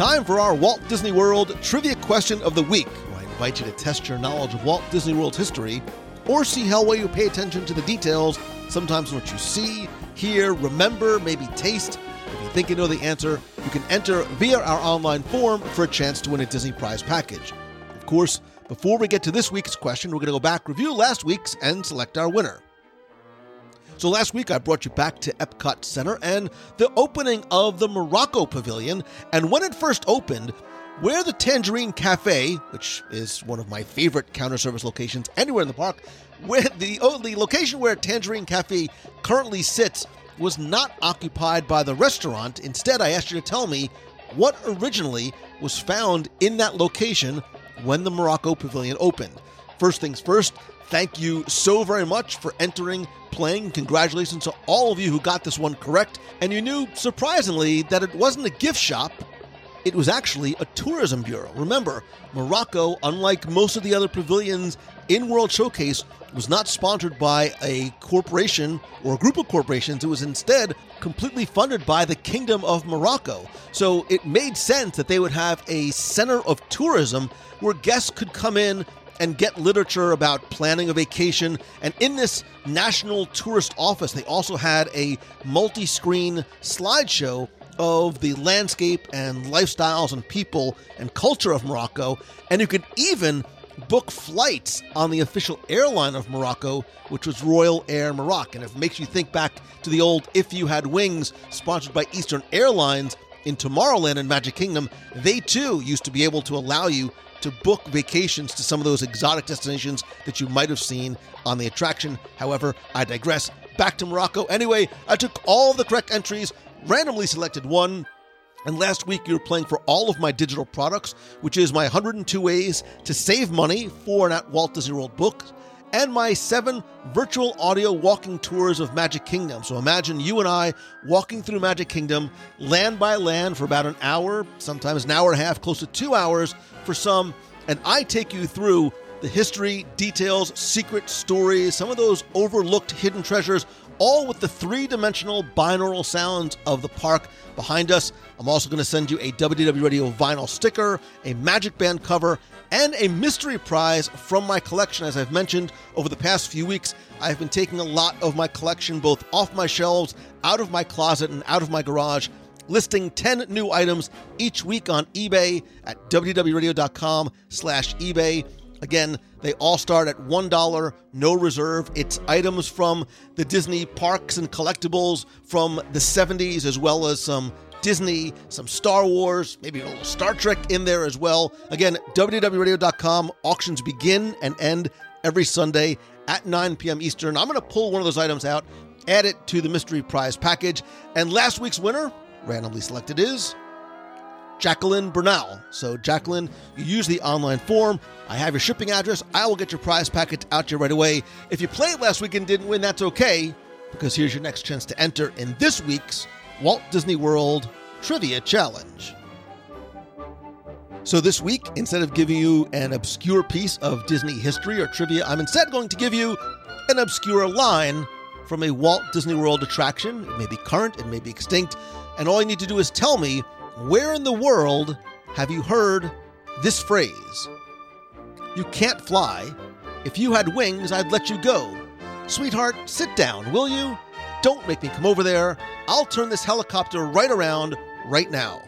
Time for our Walt Disney World Trivia Question of the Week, where I invite you to test your knowledge of Walt Disney World's history or see how well you pay attention to the details, sometimes what you see, hear, remember, maybe taste. If you think you know the answer, you can enter via our online form for a chance to win a Disney prize package. Of course, before we get to this week's question, we're going to go back, review last week's, and select our winner. So last week I brought you back to Epcot Center and the opening of the Morocco Pavilion. And when it first opened, where the Tangerine Cafe, which is one of my favorite counter service locations anywhere in the park, where the the location where Tangerine Cafe currently sits was not occupied by the restaurant. Instead, I asked you to tell me what originally was found in that location when the Morocco Pavilion opened. First things first, thank you so very much for entering, playing. Congratulations to all of you who got this one correct. And you knew, surprisingly, that it wasn't a gift shop, it was actually a tourism bureau. Remember, Morocco, unlike most of the other pavilions in World Showcase, was not sponsored by a corporation or a group of corporations. It was instead completely funded by the Kingdom of Morocco. So it made sense that they would have a center of tourism where guests could come in and get literature about planning a vacation. And in this National Tourist Office, they also had a multi screen slideshow of the landscape and lifestyles and people and culture of Morocco. And you could even book flights on the official airline of Morocco, which was Royal Air Maroc. And it makes you think back to the old If You Had Wings, sponsored by Eastern Airlines in Tomorrowland and Magic Kingdom. They too used to be able to allow you to book vacations to some of those exotic destinations that you might have seen on the attraction. However, I digress. Back to Morocco. Anyway, I took all the correct entries, randomly selected one, and last week you were playing for all of my digital products, which is my 102 ways to save money for an at Walt Disney World book, and my seven virtual audio walking tours of Magic Kingdom. So imagine you and I walking through Magic Kingdom, land by land, for about an hour, sometimes an hour and a half, close to two hours for some, and I take you through the history, details, secret stories, some of those overlooked hidden treasures, all with the three dimensional binaural sounds of the park behind us. I'm also going to send you a WDW Radio vinyl sticker, a Magic Band cover, and a mystery prize from my collection. As I've mentioned over the past few weeks, I've been taking a lot of my collection both off my shelves, out of my closet, and out of my garage listing 10 new items each week on eBay at WDWRadio.com slash eBay. Again, they all start at $1, no reserve. It's items from the Disney parks and collectibles from the 70s, as well as some Disney, some Star Wars, maybe a little Star Trek in there as well. Again, WDWRadio.com. Auctions begin and end every Sunday at 9 p.m. Eastern. I'm going to pull one of those items out, add it to the mystery prize package. And last week's winner, randomly selected, is Jacqueline Bernal. So, Jacqueline, you use the online form. I have your shipping address. I will get your prize packet out to you right away. If you played last week and didn't win, that's okay, because here's your next chance to enter in this week's Walt Disney World Trivia Challenge. So, this week, instead of giving you an obscure piece of Disney history or trivia, I'm instead going to give you an obscure line from a Walt Disney World attraction. It may be current, it may be extinct, and all you need to do is tell me where in the world have you heard this phrase? You can't fly. If you had wings, I'd let you go. Sweetheart, sit down, will you? Don't make me come over there. I'll turn this helicopter right around right now.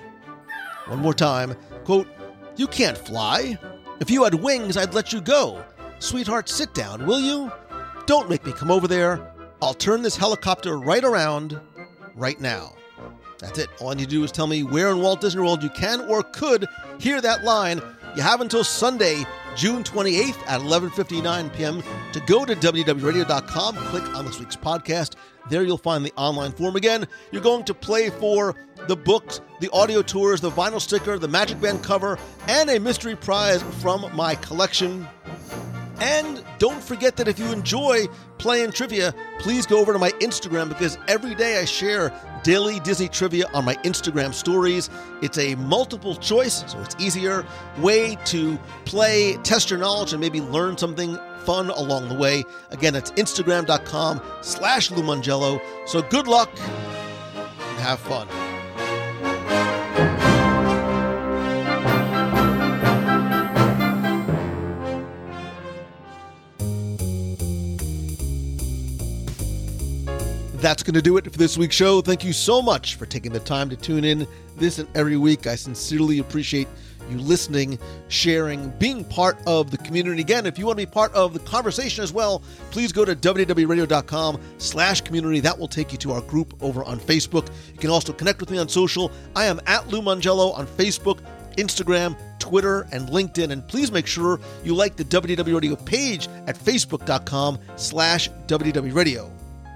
One more time. Quote, You can't fly. If you had wings, I'd let you go. Sweetheart, sit down, will you? Don't make me come over there. I'll turn this helicopter right around right now. That's it. All I need to do is tell me where in Walt Disney World you can or could hear that line. You have until Sunday, June 28th at 11:59 p.m. to go to WDWRadio.com, click on this week's podcast. There you'll find the online form again. You're going to play for the books, the audio tours, the vinyl sticker, the Magic Band cover, and a mystery prize from my collection. And don't forget that if you enjoy playing trivia, please go over to my Instagram because every day I share daily Disney trivia on my Instagram stories. It's a multiple choice, so it's easier way to play, test your knowledge, and maybe learn something fun along the way. Again, it's instagram.com slash LouMongello. So good luck and have fun. That's going to do it for this week's show. Thank you so much for taking the time to tune in this and every week. I sincerely appreciate you listening, sharing, being part of the community. Again, if you want to be part of the conversation as well, please go to WDWRadio.com slash community. That will take you to our group over on Facebook. You can also connect with me on social. I am at Lou Mongello on Facebook, Instagram, Twitter, and LinkedIn. And please make sure you like the WDW Radio page at facebook.com slash WDW Radio.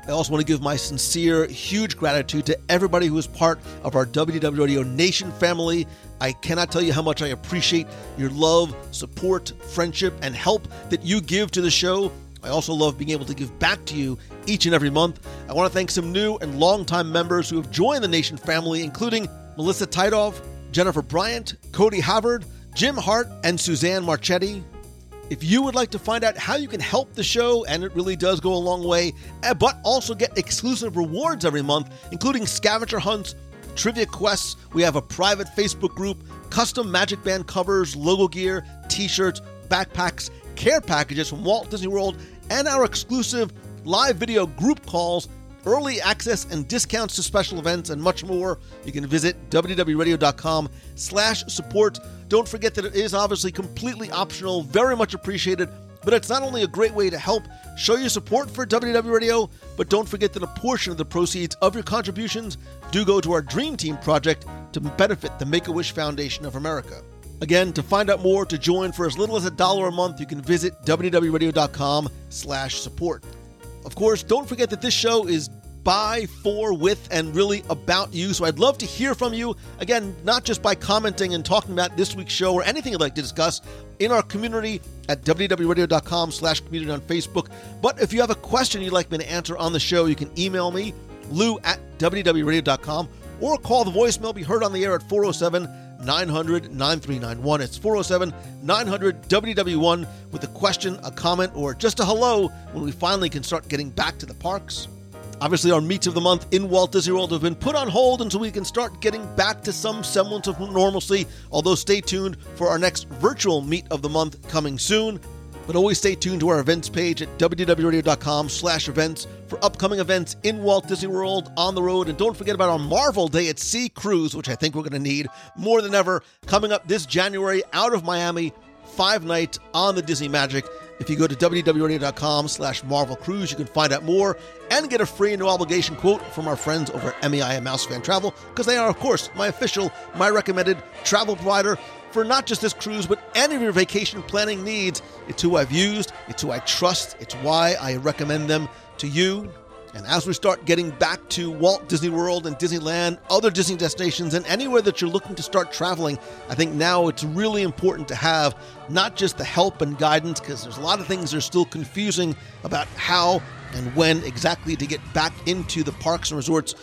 I also want to give my sincere, huge gratitude to everybody who is part of our WDW Radio Nation family. I cannot tell you how much I appreciate your love, support, friendship, and help that you give to the show. I also love being able to give back to you each and every month. I want to thank some new and longtime members who have joined the Nation family, including Melissa Tidov, Jennifer Bryant, Cody Havard, Jim Hart, and Suzanne Marchetti. If you would like to find out how you can help the show, and it really does go a long way, eh, but also get exclusive rewards every month, including scavenger hunts, trivia quests, we have a private Facebook group, custom Magic Band covers, logo gear, t shirts, backpacks, care packages from Walt Disney World, and our exclusive live video group calls, early access and discounts to special events, and much more. You can visit WDWRadio.com slash support. Don't forget that it is obviously completely optional, very much appreciated, but it's not only a great way to help show your support for WDW Radio, but don't forget that a portion of the proceeds of your contributions do go to our Dream Team project to benefit the Make-A-Wish Foundation of America. Again, to find out more, to join for as little as a dollar a month, you can visit WDWRadio.com slash support. Of course, don't forget that this show is by, for, with, and really about you. So I'd love to hear from you. Again, not just by commenting and talking about this week's show or anything you'd like to discuss in our community at WDWRadio.com slash community on Facebook. But if you have a question you'd like me to answer on the show, you can email me, lou at WDWRadio.com, or call the voicemail be heard on the air at 407 900 9391. It's 407 900 WDW1 with a question, a comment, or just a hello when we finally can start getting back to the parks. Obviously, our meets of the month in Walt Disney World have been put on hold until we can start getting back to some semblance of normalcy. Although, stay tuned for our next virtual meet of the month coming soon. But always stay tuned to our events page at WDWRadio.com/Events for upcoming events in Walt Disney World on the road. And don't forget about our Marvel Day at Sea cruise, which I think we're going to need more than ever, coming up this January out of Miami, five nights on the Disney Magic. If you go to WDWRadio.com slash Marvel Cruise, you can find out more and get a free no obligation quote from our friends over at MEI and Mouse Fan Travel, because they are, of course, my official, my recommended travel provider for not just this cruise, but any of your vacation planning needs. It's who I've used, it's who I trust, it's why I recommend them to you. And as we start getting back to Walt Disney World and Disneyland, other Disney destinations, and anywhere that you're looking to start traveling, I think now it's really important to have not just the help and guidance, because there's a lot of things that are still confusing about how and when exactly to get back into the parks and resorts.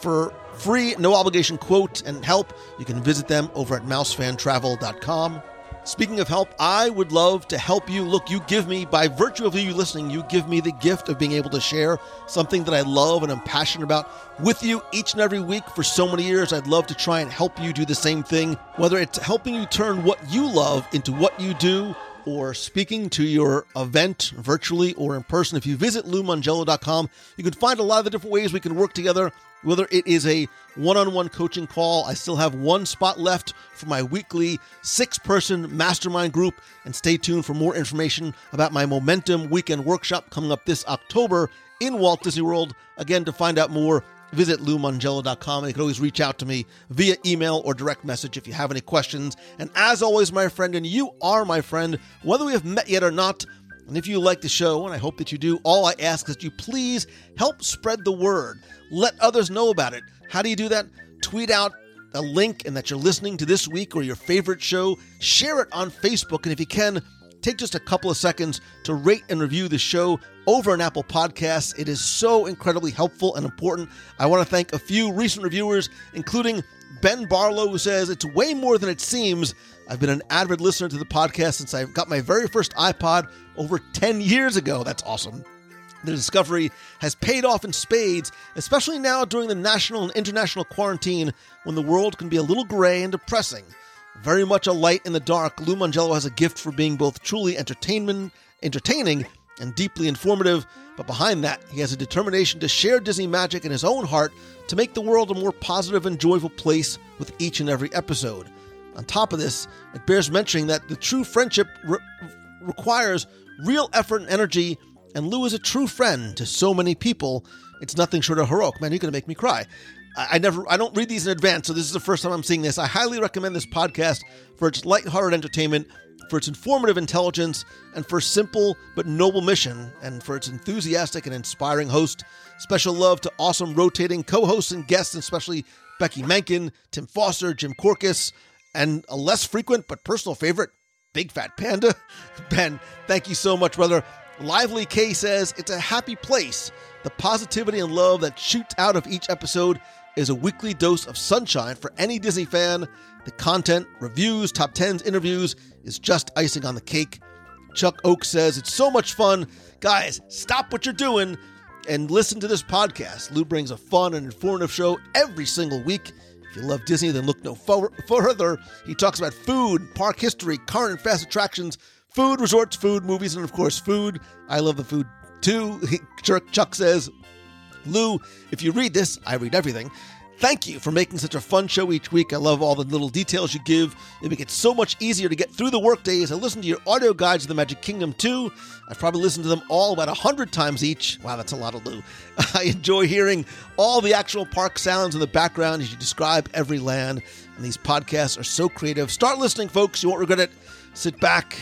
For free, no obligation quote and help, you can visit them over at mousefantravel.com. Speaking of help, I would love to help you. Look, you give me, by virtue of you listening, you give me the gift of being able to share something that I love and I'm passionate about with you each and every week for so many years. I'd love to try and help you do the same thing, whether it's helping you turn what you love into what you do or speaking to your event virtually or in person. If you visit LouMongello.com, you can find a lot of the different ways we can work together whether it is a one on one coaching call, I still have one spot left for my weekly six person mastermind group. And stay tuned for more information about my Momentum Weekend Workshop coming up this October in Walt Disney World. Again, to find out more, visit LouMongello.com. And you can always reach out to me via email or direct message if you have any questions. And as always, my friend, and you are my friend, whether we have met yet or not, and if you like the show, and I hope that you do, all I ask is that you please help spread the word. Let others know about it. How do you do that? Tweet out a link and that you're listening to this week or your favorite show. Share it on Facebook. And if you can, take just a couple of seconds to rate and review the show over on Apple Podcasts. It is so incredibly helpful and important. I want to thank a few recent reviewers, including Ben Barlow, who says, It's way more than it seems. I've been an avid listener to the podcast since I got my very first iPod over 10 years ago. That's awesome. The discovery has paid off in spades, especially now during the national and international quarantine when the world can be a little gray and depressing. Very much a light in the dark, Lou Mongello has a gift for being both truly entertainment, entertaining and deeply informative, but behind that, he has a determination to share Disney magic in his own heart to make the world a more positive and joyful place with each and every episode. On top of this, it bears mentioning that the true friendship re- requires real effort and energy, and Lou is a true friend to so many people. It's nothing short of heroic. Man, you're going to make me cry. I, never, I don't read these in advance, so this is the first time I'm seeing this. I highly recommend this podcast for its lighthearted entertainment, for its informative intelligence, and for simple but noble mission, and for its enthusiastic and inspiring host. Special love to awesome rotating co-hosts and guests, especially Becky Menken, Tim Foster, Jim Korkis, and a less frequent but personal favorite, Big Fat Panda. Ben, thank you so much, brother. Lively K says it's a happy place. The positivity and love that shoots out of each episode is a weekly dose of sunshine for any Disney fan. The content, reviews, top 10s, interviews is just icing on the cake. Chuck Oak says it's so much fun. Guys, stop what you're doing and listen to this podcast. Lou brings a fun and informative show every single week. If you love Disney, then look no further. He talks about food, park history, current and fast attractions, food, resorts, food, movies, and of course, food. I love the food too. Chuck says, Lou, if you read this, I read everything. Thank you for making such a fun show each week. I love all the little details you give. It makes it so much easier to get through the workdays. I listen to your audio guides of the Magic Kingdom too. I've probably listened to them all about a hundred times each. Wow, that's a lot of Lou. I enjoy hearing all the actual park sounds in the background as you describe every land. And these podcasts are so creative. Start listening, folks. You won't regret it. Sit back,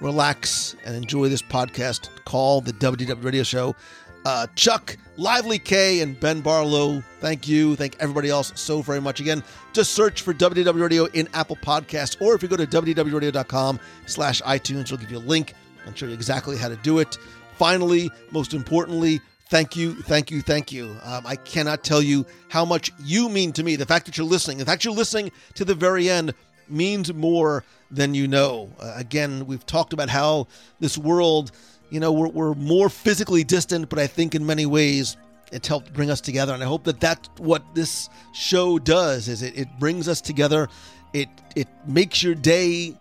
relax, and enjoy this podcast called the WDW Radio Show uh, Chuck, Lively K, and Ben Barlow. Thank you. Thank everybody else so very much. Again, just search for WDW Radio in Apple Podcasts, or if you go to WDWRadio.com slash iTunes, it'll give you a link and show you exactly how to do it. Finally, most importantly, thank you, thank you, thank you. Um, I cannot tell you how much you mean to me. The fact that you're listening, the fact you're listening to the very end means more than you know. Uh, again, we've talked about how this world – you know, we're, we're more physically distant, but I think in many ways it's helped bring us together. And I hope that that's what this show does is it, it brings us together. It, it makes your day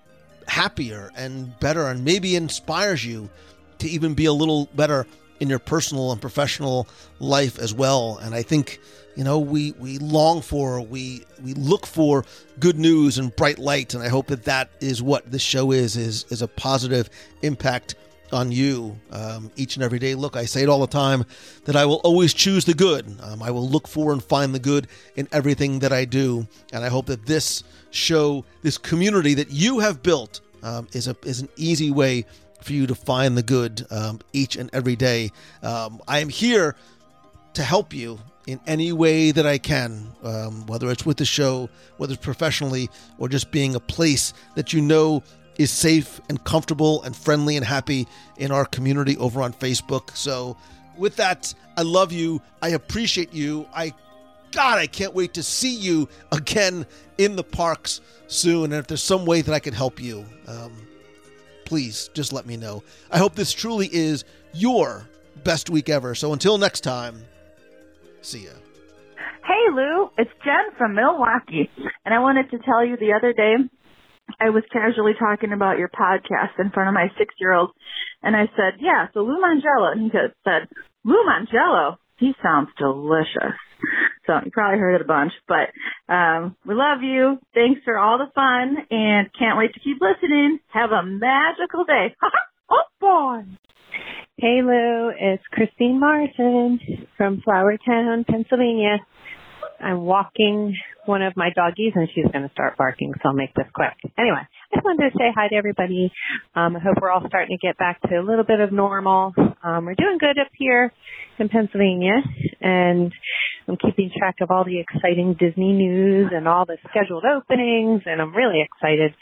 happier and better and maybe inspires you to even be a little better in your personal and professional life as well. And I think, you know, we, we long for, we, we look for good news and bright light. And I hope that that is what this show is, is, is a positive impact on you um, each and every day. Look, I say it all the time that I will always choose the good. Um, I will look for and find the good in everything that I do. And I hope that this show, this community that you have built, um, is a is an easy way for you to find the good um, each and every day. Um, I am here to help you in any way that I can, um, whether it's with the show, whether it's professionally, or just being a place that you know is safe and comfortable and friendly and happy in our community over on Facebook. So, with that, I love you. I appreciate you. I, God, I can't wait to see you again in the parks soon. And if there's some way that I can help you, um, please just let me know. I hope this truly is your best week ever. So, until next time, see ya. Hey Lou, it's Jen from Milwaukee, and I wanted to tell you the other day I was casually talking about your podcast in front of my six year old and I said, Yeah, so Lou Mongello and he said, Lou Mongello? He sounds delicious. So you probably heard it a bunch, but um we love you. Thanks for all the fun and can't wait to keep listening. Have a magical day. oh boy. Hey Lou, it's Christine Martin from Flourtown, Pennsylvania. I'm walking one of my doggies and she's going to start barking, so I'll make this quick. Anyway, I just wanted to say hi to everybody. Um, I hope we're all starting to get back to a little bit of normal. Um, we're doing good up here in Pennsylvania and I'm keeping track of all the exciting Disney news and all the scheduled openings and I'm really excited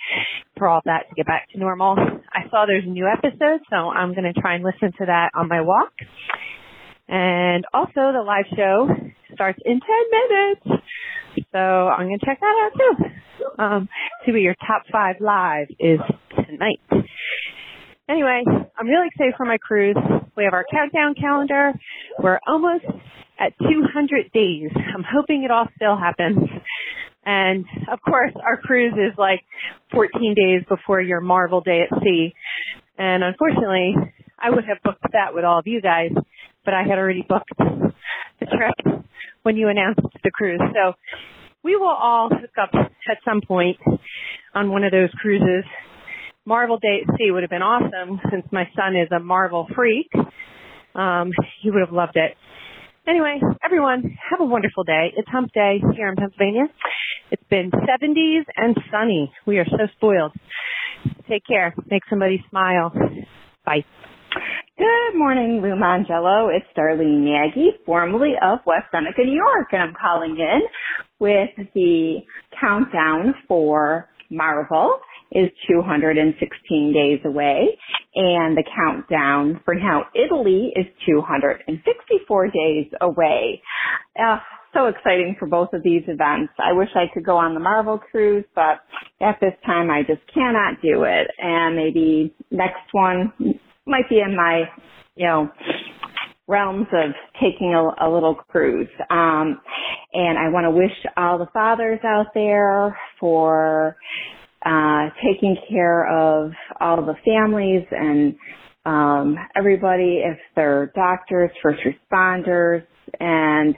for all that to get back to normal. I saw there's a new episode, so I'm going to try and listen to that on my walk. And also the live show starts in 10 minutes. So I'm going to check that out too. Um, see what your top five live is tonight. Anyway, I'm really excited for my cruise. We have our countdown calendar. We're almost at 200 days. I'm hoping it all still happens. And of course, our cruise is like 14 days before your Marvel Day at Sea. And unfortunately, I would have booked that with all of you guys, but I had already booked the trip when you announced the cruise. So we will all hook up at some point on one of those cruises. Marvel Day at Sea would have been awesome since my son is a Marvel freak. Um, he would have loved it. Anyway, everyone, have a wonderful day. It's hump day here in Pennsylvania. It's been 70s and sunny. We are so spoiled. Take care. Make somebody smile. Bye. Good morning, Lou Mongello. It's Darlene Nagy, formerly of West Seneca, New York, and I'm calling in with the countdown for Marvel is 216 days away and the countdown for now Italy is 264 days away. Uh, so exciting for both of these events. I wish I could go on the Marvel cruise, but at this time I just cannot do it. And maybe next one might be in my, you know, realms of taking a, a little cruise. Um, and I want to wish all the fathers out there for uh, taking care of all the families and um, everybody, if they're doctors, first responders, and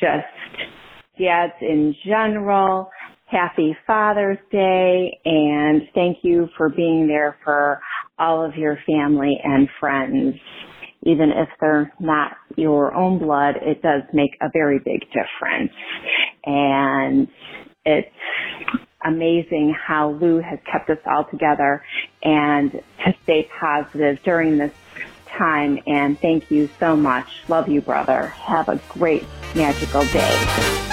just dads in general. Happy Father's Day and thank you for being there for all of your family and friends. Even if they're not your own blood, it does make a very big difference. And it's amazing how Lou has kept us all together and to stay positive during this time. And thank you so much. Love you, brother. Have a great magical day.